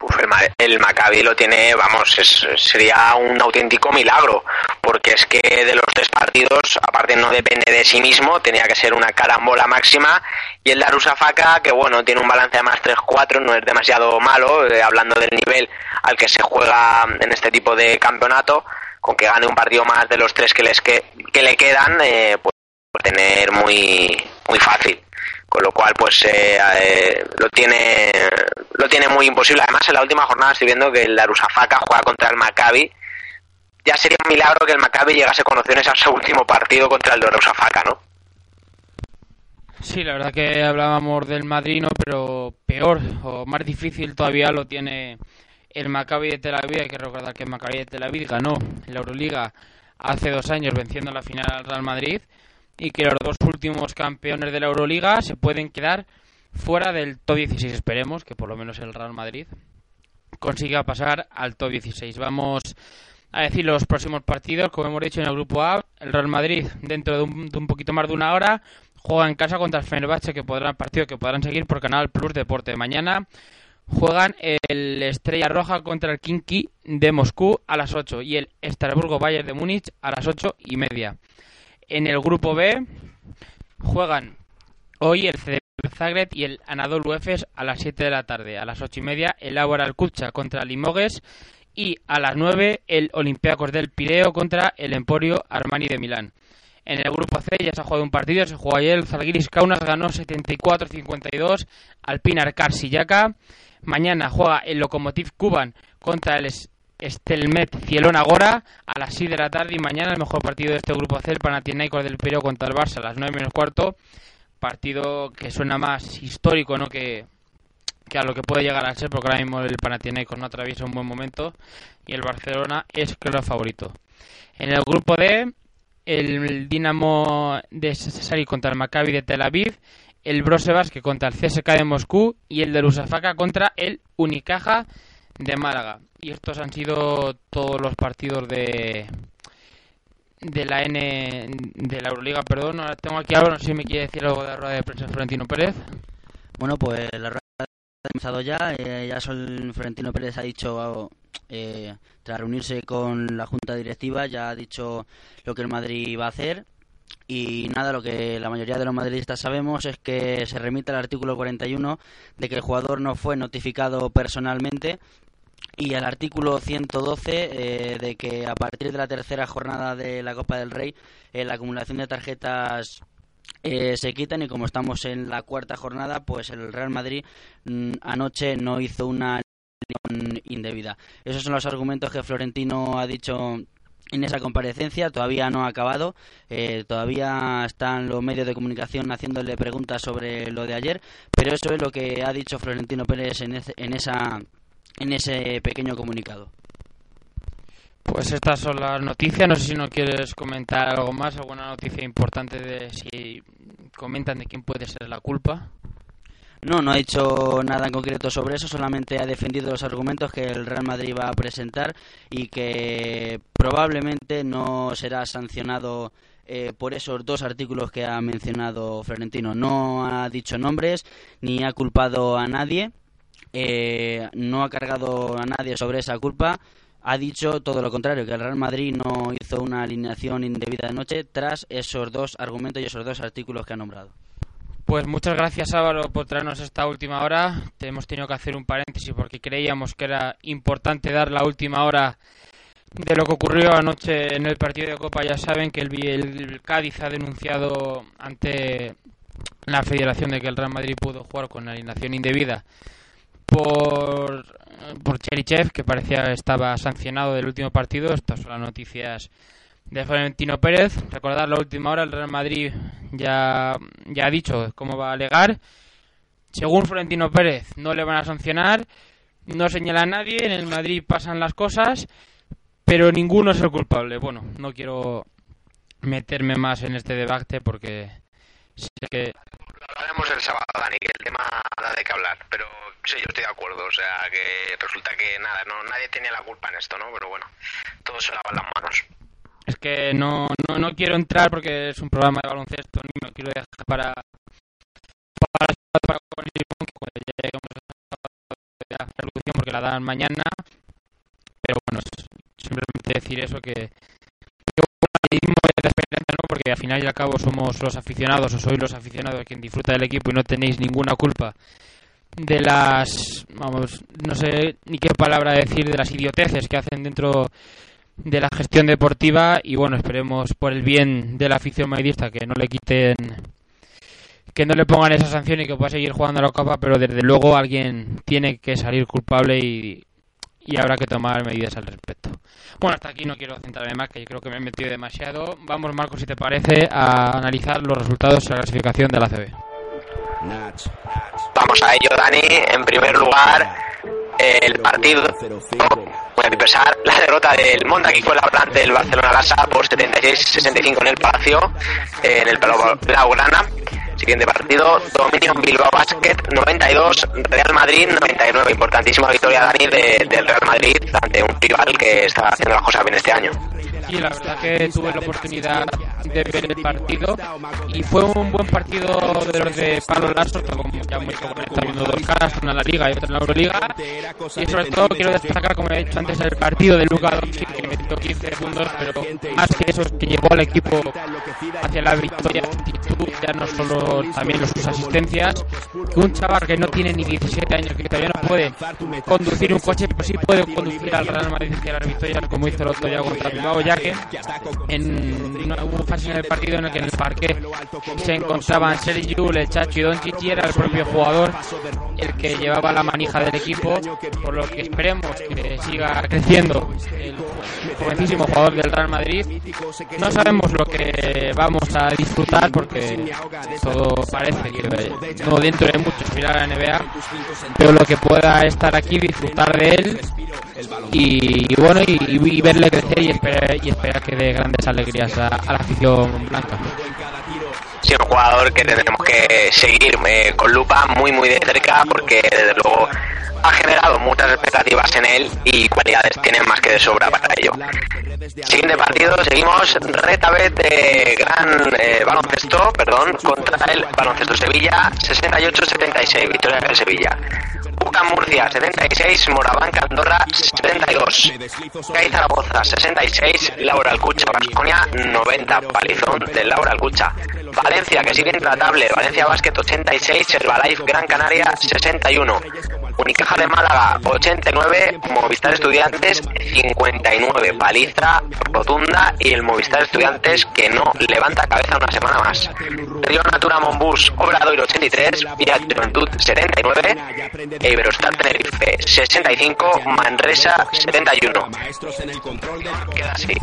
El, el Maccabi lo tiene, vamos, es- sería un auténtico milagro, porque es que de los tres partidos, aparte no depende de sí mismo, tenía que ser una carambola máxima, y el Darusafaka, que bueno, tiene un balance de más 3-4, no es demasiado malo, eh, hablando del nivel al que se juega en este tipo de campeonato, con que gane un partido más de los tres que, les que, que le quedan, eh, pues tener muy, muy fácil con lo cual pues eh, eh, lo tiene lo tiene muy imposible además en la última jornada estoy viendo que el Darusafaka juega contra el Maccabi ya sería un milagro que el Maccabi llegase con opciones a su último partido contra el Darusafaka ¿no? Sí, la verdad que hablábamos del Madrid, ¿no? pero peor o más difícil todavía lo tiene El Maccabi de Tel Aviv, hay que recordar que el Maccabi de Tel Aviv ganó la Euroliga hace dos años venciendo la final al Real Madrid y que los dos últimos campeones de la Euroliga se pueden quedar fuera del top 16. Esperemos que por lo menos el Real Madrid consiga pasar al top 16. Vamos a decir los próximos partidos. Como hemos dicho en el grupo A, el Real Madrid dentro de un, de un poquito más de una hora juega en casa contra el Fenerbahce, que podrán partido que podrán seguir por Canal Plus Deporte. Mañana juegan el Estrella Roja contra el Kinky de Moscú a las 8 y el Estrasburgo Bayern de Múnich a las 8 y media. En el grupo B juegan hoy el CD Zagreb y el Anadolu Efes a las 7 de la tarde. A las 8 y media el Ágora Alcucha contra Limoges y a las 9 el Olympiacos del Pireo contra el Emporio Armani de Milán. En el grupo C ya se ha jugado un partido, se jugó ayer, el Zalgiris Kaunas ganó 74-52 al Pinar Sillaka. Mañana juega el Lokomotiv Kuban contra el Estelmet Cielona Gora a las 6 de la tarde y mañana el mejor partido de este grupo C, el Panathinaikos del Pireo contra el Barça a las 9 menos cuarto. Partido que suena más histórico ¿no? que, a lo que puede llegar a ser, porque ahora mismo el Panathinaikos no atraviesa un buen momento y el Barcelona es claro favorito. En el grupo D, el Dinamo de Cesari contra el Maccabi de Tel Aviv, el que contra el CSK de Moscú y el de Lusafaka contra el Unicaja de Málaga. Y estos han sido todos los partidos de de la N de la Euroliga, perdón. Ahora tengo aquí algo, no sé si me quiere decir algo de la rueda de prensa Florentino Pérez. Bueno, pues la rueda ha comenzado ya. Eh, ya Florentino Pérez ha dicho, eh, tras reunirse con la Junta Directiva, ya ha dicho lo que el Madrid va a hacer. Y nada, lo que la mayoría de los madridistas sabemos es que se remite al artículo 41 de que el jugador no fue notificado personalmente y al artículo 112 eh, de que a partir de la tercera jornada de la Copa del Rey eh, la acumulación de tarjetas eh, se quitan y como estamos en la cuarta jornada pues el Real Madrid mm, anoche no hizo una indebida. Esos son los argumentos que Florentino ha dicho en esa comparecencia todavía no ha acabado, eh, todavía están los medios de comunicación haciéndole preguntas sobre lo de ayer, pero eso es lo que ha dicho Florentino Pérez en, ese- en esa en ese pequeño comunicado. Pues estas son las noticias. No sé si no quieres comentar algo más, alguna noticia importante de si comentan de quién puede ser la culpa. No, no ha dicho nada en concreto sobre eso, solamente ha defendido los argumentos que el Real Madrid va a presentar y que probablemente no será sancionado eh, por esos dos artículos que ha mencionado Florentino. No ha dicho nombres ni ha culpado a nadie, eh, no ha cargado a nadie sobre esa culpa. Ha dicho todo lo contrario, que el Real Madrid no hizo una alineación indebida de noche tras esos dos argumentos y esos dos artículos que ha nombrado. Pues muchas gracias Álvaro por traernos esta última hora. Te hemos tenido que hacer un paréntesis porque creíamos que era importante dar la última hora de lo que ocurrió anoche en el partido de Copa. Ya saben que el, el Cádiz ha denunciado ante la Federación de que el Real Madrid pudo jugar con alineación indebida por, por Cherichev, que parecía estaba sancionado del último partido. Estas son las noticias de Florentino Pérez. Recordar la última hora, el Real Madrid ya, ya ha dicho cómo va a alegar. Según Florentino Pérez, no le van a sancionar, no señala a nadie, en el Madrid pasan las cosas, pero ninguno es el culpable. Bueno, no quiero meterme más en este debate porque sé que hablaremos el sábado, Dani, que el tema da de qué hablar. Pero sí, yo estoy de acuerdo. O sea, que resulta que nada, no, nadie tiene la culpa en esto, ¿no? Pero bueno, todos se lavan las manos. Es que no, no, no quiero entrar porque es un programa de baloncesto, ni me quiero dejar para, para, para cuando lleguemos a hacer locución porque la dan mañana. Pero bueno, simplemente decir eso que, que Porque al final y al cabo somos los aficionados, o sois los aficionados quien disfruta del equipo y no tenéis ninguna culpa de las, vamos, no sé ni qué palabra decir, de las idioteces que hacen dentro de la gestión deportiva y bueno, esperemos por el bien de la afición madridista que no le quiten que no le pongan esa sanción y que pueda seguir jugando a la Copa, pero desde luego alguien tiene que salir culpable y, y habrá que tomar medidas al respecto. Bueno, hasta aquí no quiero centrarme más, que yo creo que me he metido demasiado. Vamos, Marco, si te parece, a analizar los resultados de la clasificación de la CB. Vamos a ello, Dani. En primer lugar, el partido, voy a empezar, la derrota del Monta, que fue la planta del Barcelona Lasa por 76-65 en el Palacio, en el Palau Blaugrana. Siguiente partido, Dominio Bilbao Basket 92, Real Madrid 99. Importantísima victoria, Dani, de- del Real Madrid ante un rival que está haciendo las cosas bien este año. Sí, la verdad que tuve la oportunidad de ver el partido y fue un buen partido de los de Pablo Lasso, que como ya dicho, está dos caras, una en la Liga y otra en la Euroliga. Y sobre todo quiero destacar, como he dicho antes, el partido de Luka Doncic, que metió 15 puntos, pero más que eso es que llevó al equipo hacia la victoria. Ya no solo también sus asistencias, que un chaval que no tiene ni 17 años, que todavía no puede conducir un coche, pero sí puede conducir al Real Madrid hacia las victorias, como hizo el otro día contra Bilbao, ya que en una, hubo fase en el partido en el que en el parque se encontraban Sergio, el Chacho y Doncic y era el propio jugador el que llevaba la manija del equipo, por lo que esperemos que siga creciendo el jovencísimo jugador del Real Madrid. No sabemos lo que vamos a disfrutar porque todo parece que no dentro de mucho aspirar a la NBA, pero lo que pueda estar aquí, disfrutar de él y, bueno, y, verle crecer y esperar, y esperar que dé grandes alegrías a la afición blanca. Un jugador que tendremos que seguir eh, con lupa muy muy de cerca porque desde luego ha generado muchas expectativas en él y cualidades tiene más que de sobra para ello. Siguiente partido, seguimos Retabet de Gran eh, Baloncesto, perdón, contra el Baloncesto Sevilla 68-76, victoria del Sevilla. Murcia 76, Morabanca Andorra 72, CAI Zaragoza 66, Laura Alcucha Vasconia 90, palizón de Laura Alcucha. Valencia que sigue intratable, Valencia Basket 86, Herbalife Gran Canaria 61. Unicaja de Málaga 89, Movistar Estudiantes 59, paliza rotunda y el Movistar Estudiantes que no levanta cabeza una semana más. Río Natura Monbus Obradoiro 83, Vía Juventud 79, Iberostar Tenerife 65, Manresa 71. Queda así.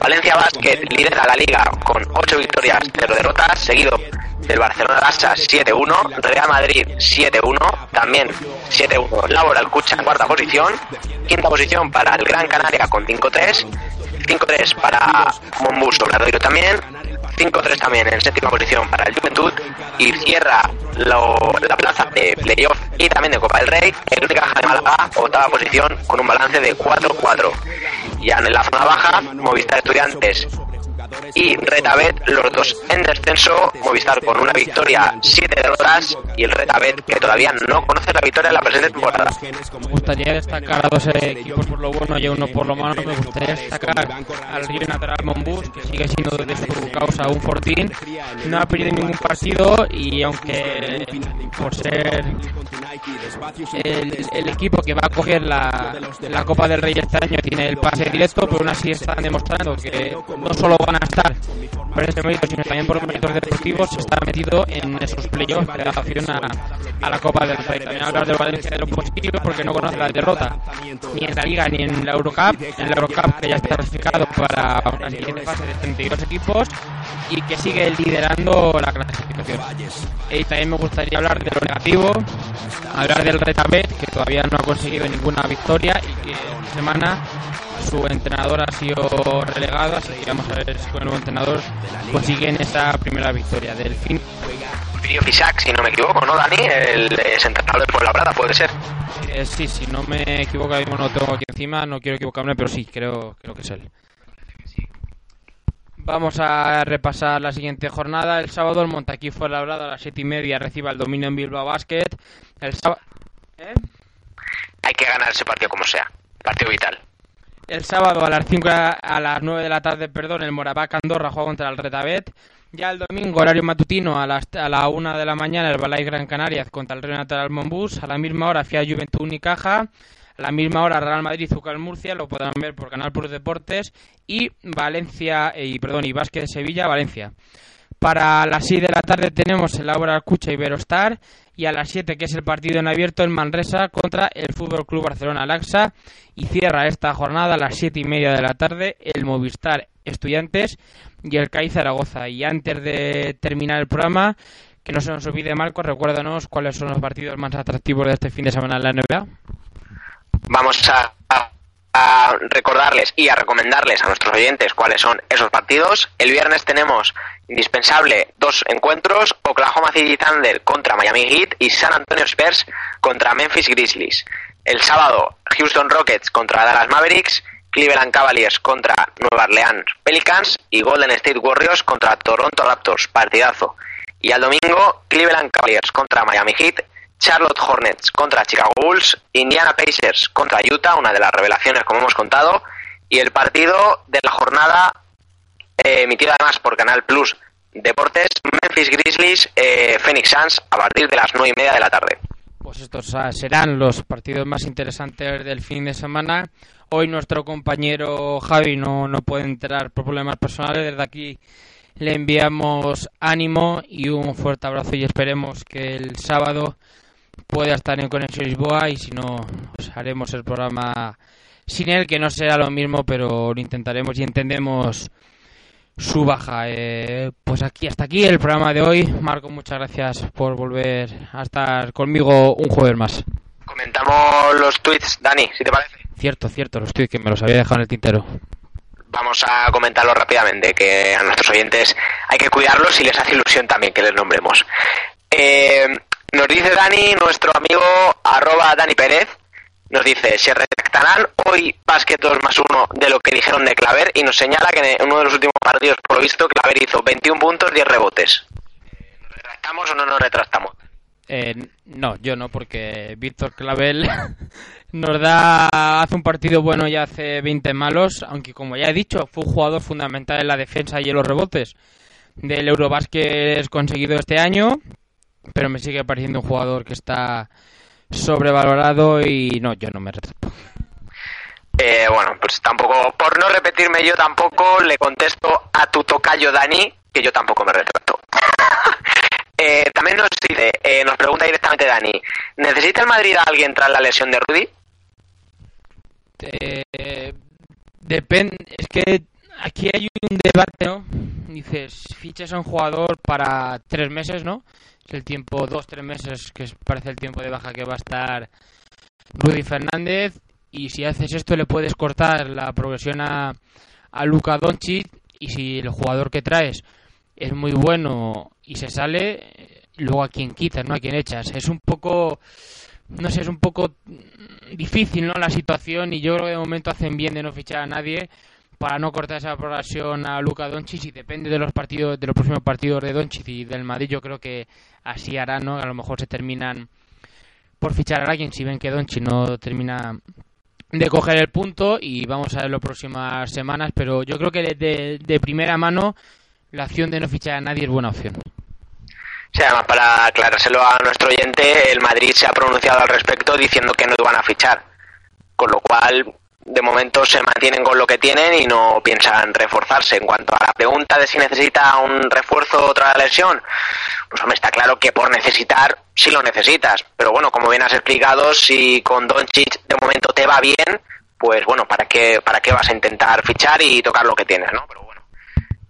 Valencia Basket lidera la liga con 8 victorias, 0 derrotas, seguido del Barcelona Lassa 7-1, Real Madrid 7-1, también 7-1 Laura Alcucha en cuarta posición, quinta posición para el Gran Canaria con 5-3, 5-3 para Monbus Obradoiro también, 5-3 también en séptima posición para el Juventud y cierra lo- la plaza de playoff y también de Copa del Rey el Unicaja de Málaga, octava posición con un balance de 4-4. Ya en la zona baja, Movistar Estudiantes y Retabet, los dos en descenso, Movistar con una victoria, 7 derrotas y el Retabet que todavía no conoce la victoria en la presente temporada. Me gustaría destacar a dos equipos por lo bueno y uno por lo malo. Me gustaría destacar al Río Natural Monbus, que sigue siendo de su causa un fortín. No ha perdido ningún partido y aunque por ser el, el equipo que va a coger la, la Copa del Rey este año tiene el pase directo, pero aún así están demostrando que no solo van a estar por ese mérito, sino también por méritos deportivos, está metido en esos playoffs de adaptación a, a la Copa del Rey. También hablar de Valencia de lo positivo porque no conoce la derrota ni en la Liga ni en la Eurocup. En la Eurocup que ya está clasificado para la siguiente fase de 32 equipos y que sigue liderando la clasificación. Y también me gustaría hablar de lo negativo, hablar del Retabet, que todavía no ha conseguido ninguna victoria y que esta semana su entrenador ha sido relegado, así que vamos a ver si con el nuevo entrenador consiguen esa primera victoria del fin. Filio Fisac, si no me equivoco, ¿no, Dani? El eh, entrenador de Puebla Plata, puede ser. Eh, sí, si no me equivoco, mismo no lo tengo aquí encima, no quiero equivocarme, pero sí, creo, creo que es él. Vamos a repasar la siguiente jornada. El sábado el Montaquí fue labrado a las siete y media, recibe el dominio en Bilbao Basket. El sábado... ¿Eh? Hay que ganar ese partido como sea. Partido vital. El sábado a las 5 a las 9 de la tarde, perdón, el Morabac Andorra juega contra el Retabet. Ya el domingo, horario matutino, a, las, a la 1 de la mañana, el Balay Gran Canarias contra el Real Natural Monbus. A la misma hora, Fiat Juventud Unicaja. A la misma hora, Real Madrid Zucal Murcia, lo podrán ver por Canal Plus Deportes. Y Valencia, eh, y perdón, y Básquet de Sevilla, Valencia. Para las 6 de la tarde tenemos el Laura Alcucha y Verostar. Y a las 7, que es el partido en abierto, el Manresa contra el Fútbol Club Barcelona Laxa. Y cierra esta jornada a las 7 y media de la tarde el Movistar Estudiantes y el CAI Zaragoza. Y antes de terminar el programa, que no se nos olvide, Marcos, recuérdanos cuáles son los partidos más atractivos de este fin de semana en la NBA. Vamos a- a recordarles y a recomendarles a nuestros oyentes cuáles son esos partidos. El viernes tenemos indispensable dos encuentros, Oklahoma City Thunder contra Miami Heat y San Antonio Spurs contra Memphis Grizzlies. El sábado, Houston Rockets contra Dallas Mavericks, Cleveland Cavaliers contra Nueva Orleans Pelicans y Golden State Warriors contra Toronto Raptors, partidazo. Y al domingo, Cleveland Cavaliers contra Miami Heat, Charlotte Hornets contra Chicago Bulls, Indiana Pacers contra Utah, una de las revelaciones como hemos contado, y el partido de la jornada eh, emitido además por Canal Plus Deportes, Memphis Grizzlies, eh, Phoenix Suns a partir de las nueve y media de la tarde. Pues estos ah, serán los partidos más interesantes del fin de semana. Hoy nuestro compañero Javi no, no puede entrar por problemas personales. Desde aquí le enviamos ánimo y un fuerte abrazo y esperemos que el sábado pueda estar en Conexión Lisboa y si no, pues haremos el programa sin él, que no será lo mismo, pero lo intentaremos y entendemos su baja. Eh, pues aquí, hasta aquí el programa de hoy. Marco, muchas gracias por volver a estar conmigo un jueves más. Comentamos los tweets, Dani, si te parece. Cierto, cierto, los tweets que me los había dejado en el tintero. Vamos a comentarlo rápidamente, que a nuestros oyentes hay que cuidarlos y les hace ilusión también que les nombremos. Eh, nos dice Dani, nuestro amigo arroba Dani Pérez, nos dice, se retractarán hoy Basket 2 más 1 de lo que dijeron de Claver y nos señala que en uno de los últimos partidos, por lo visto, Claver hizo 21 puntos, 10 rebotes. ¿Nos retractamos o no nos retractamos? Eh, no, yo no, porque Víctor Clavel nos da, hace un partido bueno y hace 20 malos, aunque como ya he dicho, fue un jugador fundamental en la defensa y en los rebotes del Eurobásquet conseguido este año, pero me sigue pareciendo un jugador que está sobrevalorado y no, yo no me retrato. Eh, bueno, pues tampoco, por no repetirme yo tampoco, le contesto a tu tocayo Dani, que yo tampoco me retrato. Eh, también nos dice, eh, nos pregunta directamente Dani, ¿necesita el Madrid a alguien tras la lesión de Rudy? Eh, depende, es que aquí hay un debate, ¿no? Dices, fichas a un jugador para tres meses, ¿no? El tiempo, dos, tres meses, que parece el tiempo de baja que va a estar Rudy Fernández. Y si haces esto, le puedes cortar la progresión a, a Luka Doncic. Y si el jugador que traes es muy bueno y se sale, luego a quien quitas, ¿no? A quien echas. Es un poco no sé, es un poco difícil, ¿no? La situación y yo creo que de momento hacen bien de no fichar a nadie para no cortar esa progresión a Luka Doncic y depende de los partidos, de los próximos partidos de Doncic y del Madrid, yo creo que así hará, ¿no? A lo mejor se terminan por fichar a alguien si ven que Doncic no termina de coger el punto y vamos a ver las próximas semanas, pero yo creo que de, primera mano la opción de no fichar a nadie es buena opción. Sea, además para aclarárselo a nuestro oyente, el Madrid se ha pronunciado al respecto diciendo que no iban a fichar. Con lo cual, de momento se mantienen con lo que tienen y no piensan reforzarse. En cuanto a la pregunta de si necesita un refuerzo tras la lesión, pues hombre, está claro que por necesitar, sí lo necesitas. Pero bueno, como bien has explicado, si con Doncic de momento te va bien, pues bueno, ¿para qué, para qué vas a intentar fichar y tocar lo que tienes, no? Pero bueno,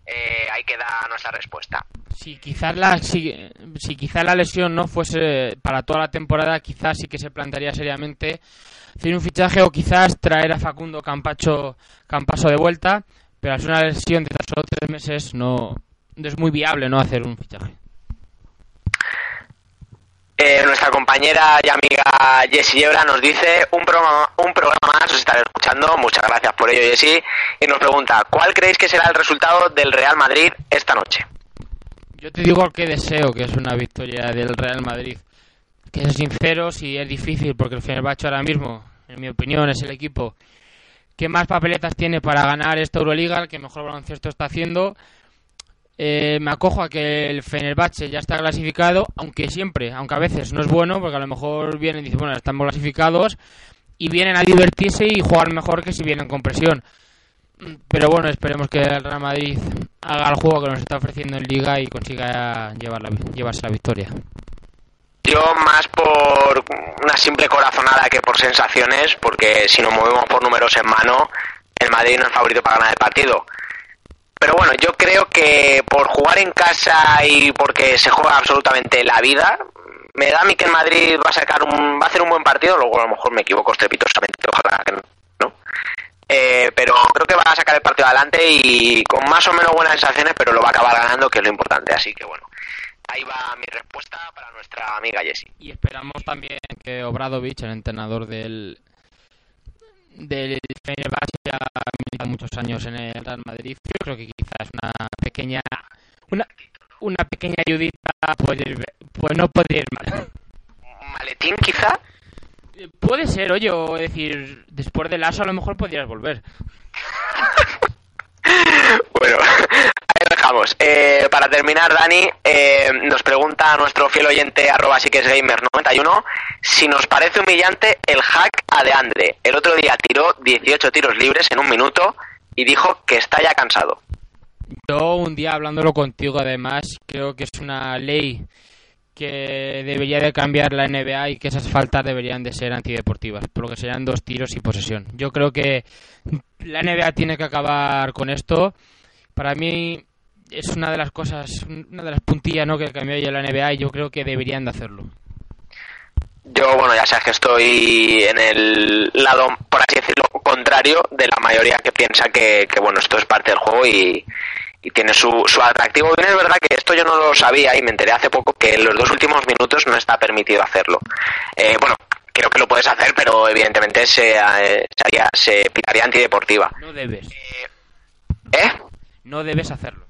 eh, ahí queda nuestra respuesta. Si quizás la si, si quizás la lesión no fuese para toda la temporada, quizás sí que se plantearía seriamente hacer un fichaje o quizás traer a Facundo Campacho Campaso de vuelta, pero al ser una lesión de tan solo tres meses no, no es muy viable no hacer un fichaje. Eh, nuestra compañera y amiga Jessie Yebra nos dice un programa, un programa más, os estaré escuchando, muchas gracias por ello Jessie, y nos pregunta, ¿cuál creéis que será el resultado del Real Madrid esta noche? Yo te digo que deseo que es una victoria del Real Madrid. Que ser sincero, si es difícil, porque el Fenerbahce ahora mismo, en mi opinión, es el equipo que más papeletas tiene para ganar esta Euroliga, el que mejor baloncesto está haciendo. Eh, me acojo a que el Fenerbahce ya está clasificado, aunque siempre, aunque a veces no es bueno, porque a lo mejor vienen y dicen, bueno, estamos clasificados, y vienen a divertirse y jugar mejor que si vienen con presión. Pero bueno, esperemos que el Real Madrid haga el juego que nos está ofreciendo en Liga y consiga llevar la- llevarse la victoria. Yo más por una simple corazonada que por sensaciones, porque si nos movemos por números en mano, el Madrid no es favorito para ganar el partido. Pero bueno, yo creo que por jugar en casa y porque se juega absolutamente la vida, Me da a mí que el Madrid va a sacar un, va a hacer un buen partido, luego a lo mejor me equivoco estrepitosamente, ojalá que no. Eh, pero creo que va a sacar el partido adelante y con más o menos buenas sensaciones, pero lo va a acabar ganando, que es lo importante. Así que bueno, ahí va mi respuesta para nuestra amiga Jessie. Y esperamos también que Obradovic, el entrenador del del Fenerbahce, ya ha militado muchos años en el Real Madrid. Yo creo que quizás una pequeña una, una pequeña ayudita puede ir, pues no puede ir mal. Maletín quizá. Puede ser, oye, o decir, después del aso a lo mejor podrías volver. Bueno, dejamos. Eh, para terminar, Dani, eh, nos pregunta nuestro fiel oyente arroba sí que es gamer 91 si nos parece humillante el hack a DeAndre. El otro día tiró 18 tiros libres en un minuto y dijo que está ya cansado. Yo un día hablándolo contigo además creo que es una ley que debería de cambiar la NBA y que esas faltas deberían de ser antideportivas, por lo que serían dos tiros y posesión. Yo creo que la NBA tiene que acabar con esto. Para mí es una de las cosas, una de las puntillas ¿no? que cambió ya la NBA y yo creo que deberían de hacerlo. Yo, bueno, ya sabes que estoy en el lado, por así decirlo, contrario de la mayoría que piensa que, que bueno, esto es parte del juego y, y tiene su, su atractivo. Bien, es verdad que esto yo no lo sabía y me enteré hace poco que en los dos últimos minutos no está permitido hacerlo. Eh, bueno, creo que lo puedes hacer, pero evidentemente se, eh, se, haría- se pitaría antideportiva. No debes, ¿Eh? no debes hacerlo.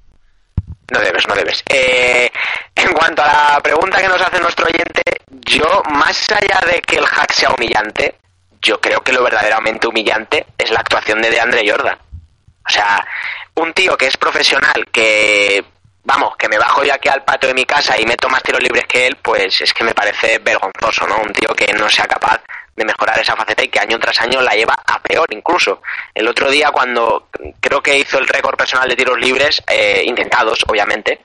No debes, no debes. Eh, en cuanto a la pregunta que nos hace nuestro oyente, yo, más allá de que el hack sea humillante, yo creo que lo verdaderamente humillante es la actuación de DeAndre Jordan. O sea, un tío que es profesional, que, vamos, que me bajo yo aquí al patio de mi casa y meto más tiros libres que él, pues es que me parece vergonzoso, ¿no? Un tío que no sea capaz de mejorar esa faceta y que año tras año la lleva a peor incluso. El otro día cuando creo que hizo el récord personal de tiros libres, eh, intentados obviamente,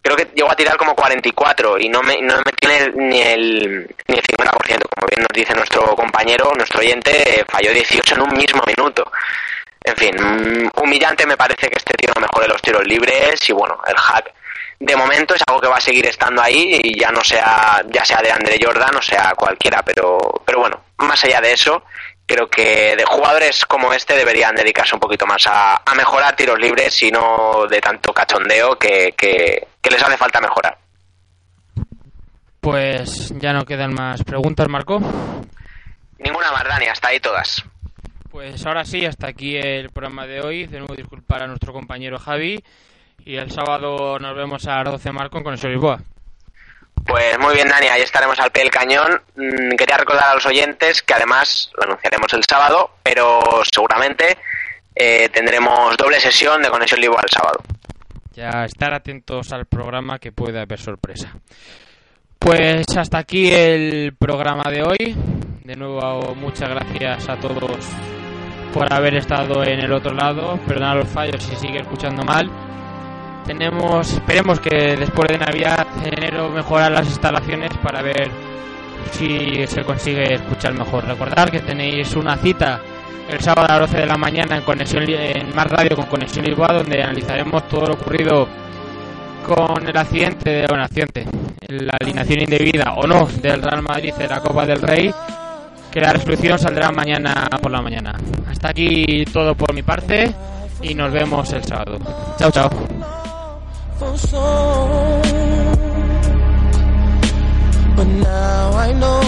creo que llegó a tirar como 44 y no me, no me tiene ni el, ni el 50%, como bien nos dice nuestro compañero, nuestro oyente, eh, falló 18 en un mismo minuto. En fin, mm, humillante me parece que este no mejore los tiros libres y bueno, el hack de momento es algo que va a seguir estando ahí y ya no sea ya sea de Andre Jordan o sea cualquiera, pero pero bueno, más allá de eso, creo que de jugadores como este deberían dedicarse un poquito más a, a mejorar tiros libres y no de tanto cachondeo que, que, que les hace falta mejorar. Pues ya no quedan más preguntas, Marco. Ninguna más, Dani, hasta ahí todas. Pues ahora sí, hasta aquí el programa de hoy. De nuevo disculpar a nuestro compañero Javi. Y el sábado nos vemos a las 12 Marco con el Lisboa. Pues muy bien, Dani, ahí estaremos al pie del cañón. Mm, Quería recordar a los oyentes que además lo anunciaremos el sábado, pero seguramente eh, tendremos doble sesión de Conexión Lisboa el sábado. Ya estar atentos al programa que puede haber sorpresa. Pues hasta aquí el programa de hoy. De nuevo, muchas gracias a todos por haber estado en el otro lado. Perdonad los fallos si sigue escuchando mal. Tenemos, esperemos que después de Navidad, en enero, mejorar las instalaciones para ver si se consigue escuchar mejor. Recordad que tenéis una cita el sábado a las 12 de la mañana en conexión en Más Radio con Conexión Lisboa, donde analizaremos todo lo ocurrido con el accidente, de, bueno, accidente, la alineación indebida o no del Real Madrid en la Copa del Rey, que la resolución saldrá mañana por la mañana. Hasta aquí todo por mi parte y nos vemos el sábado. Chao, chao. For. But now I know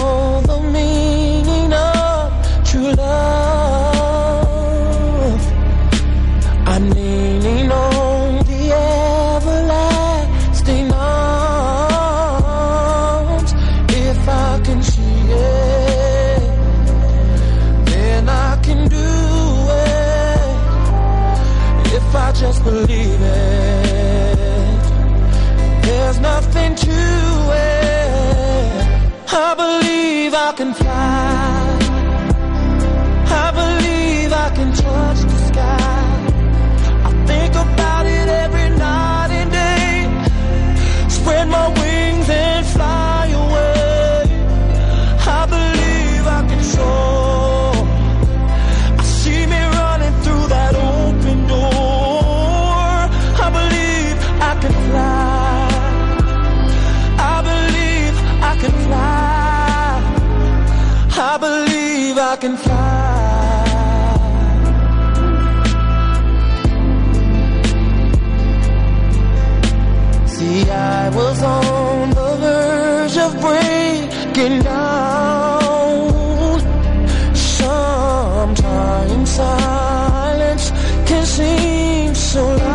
silence can seem so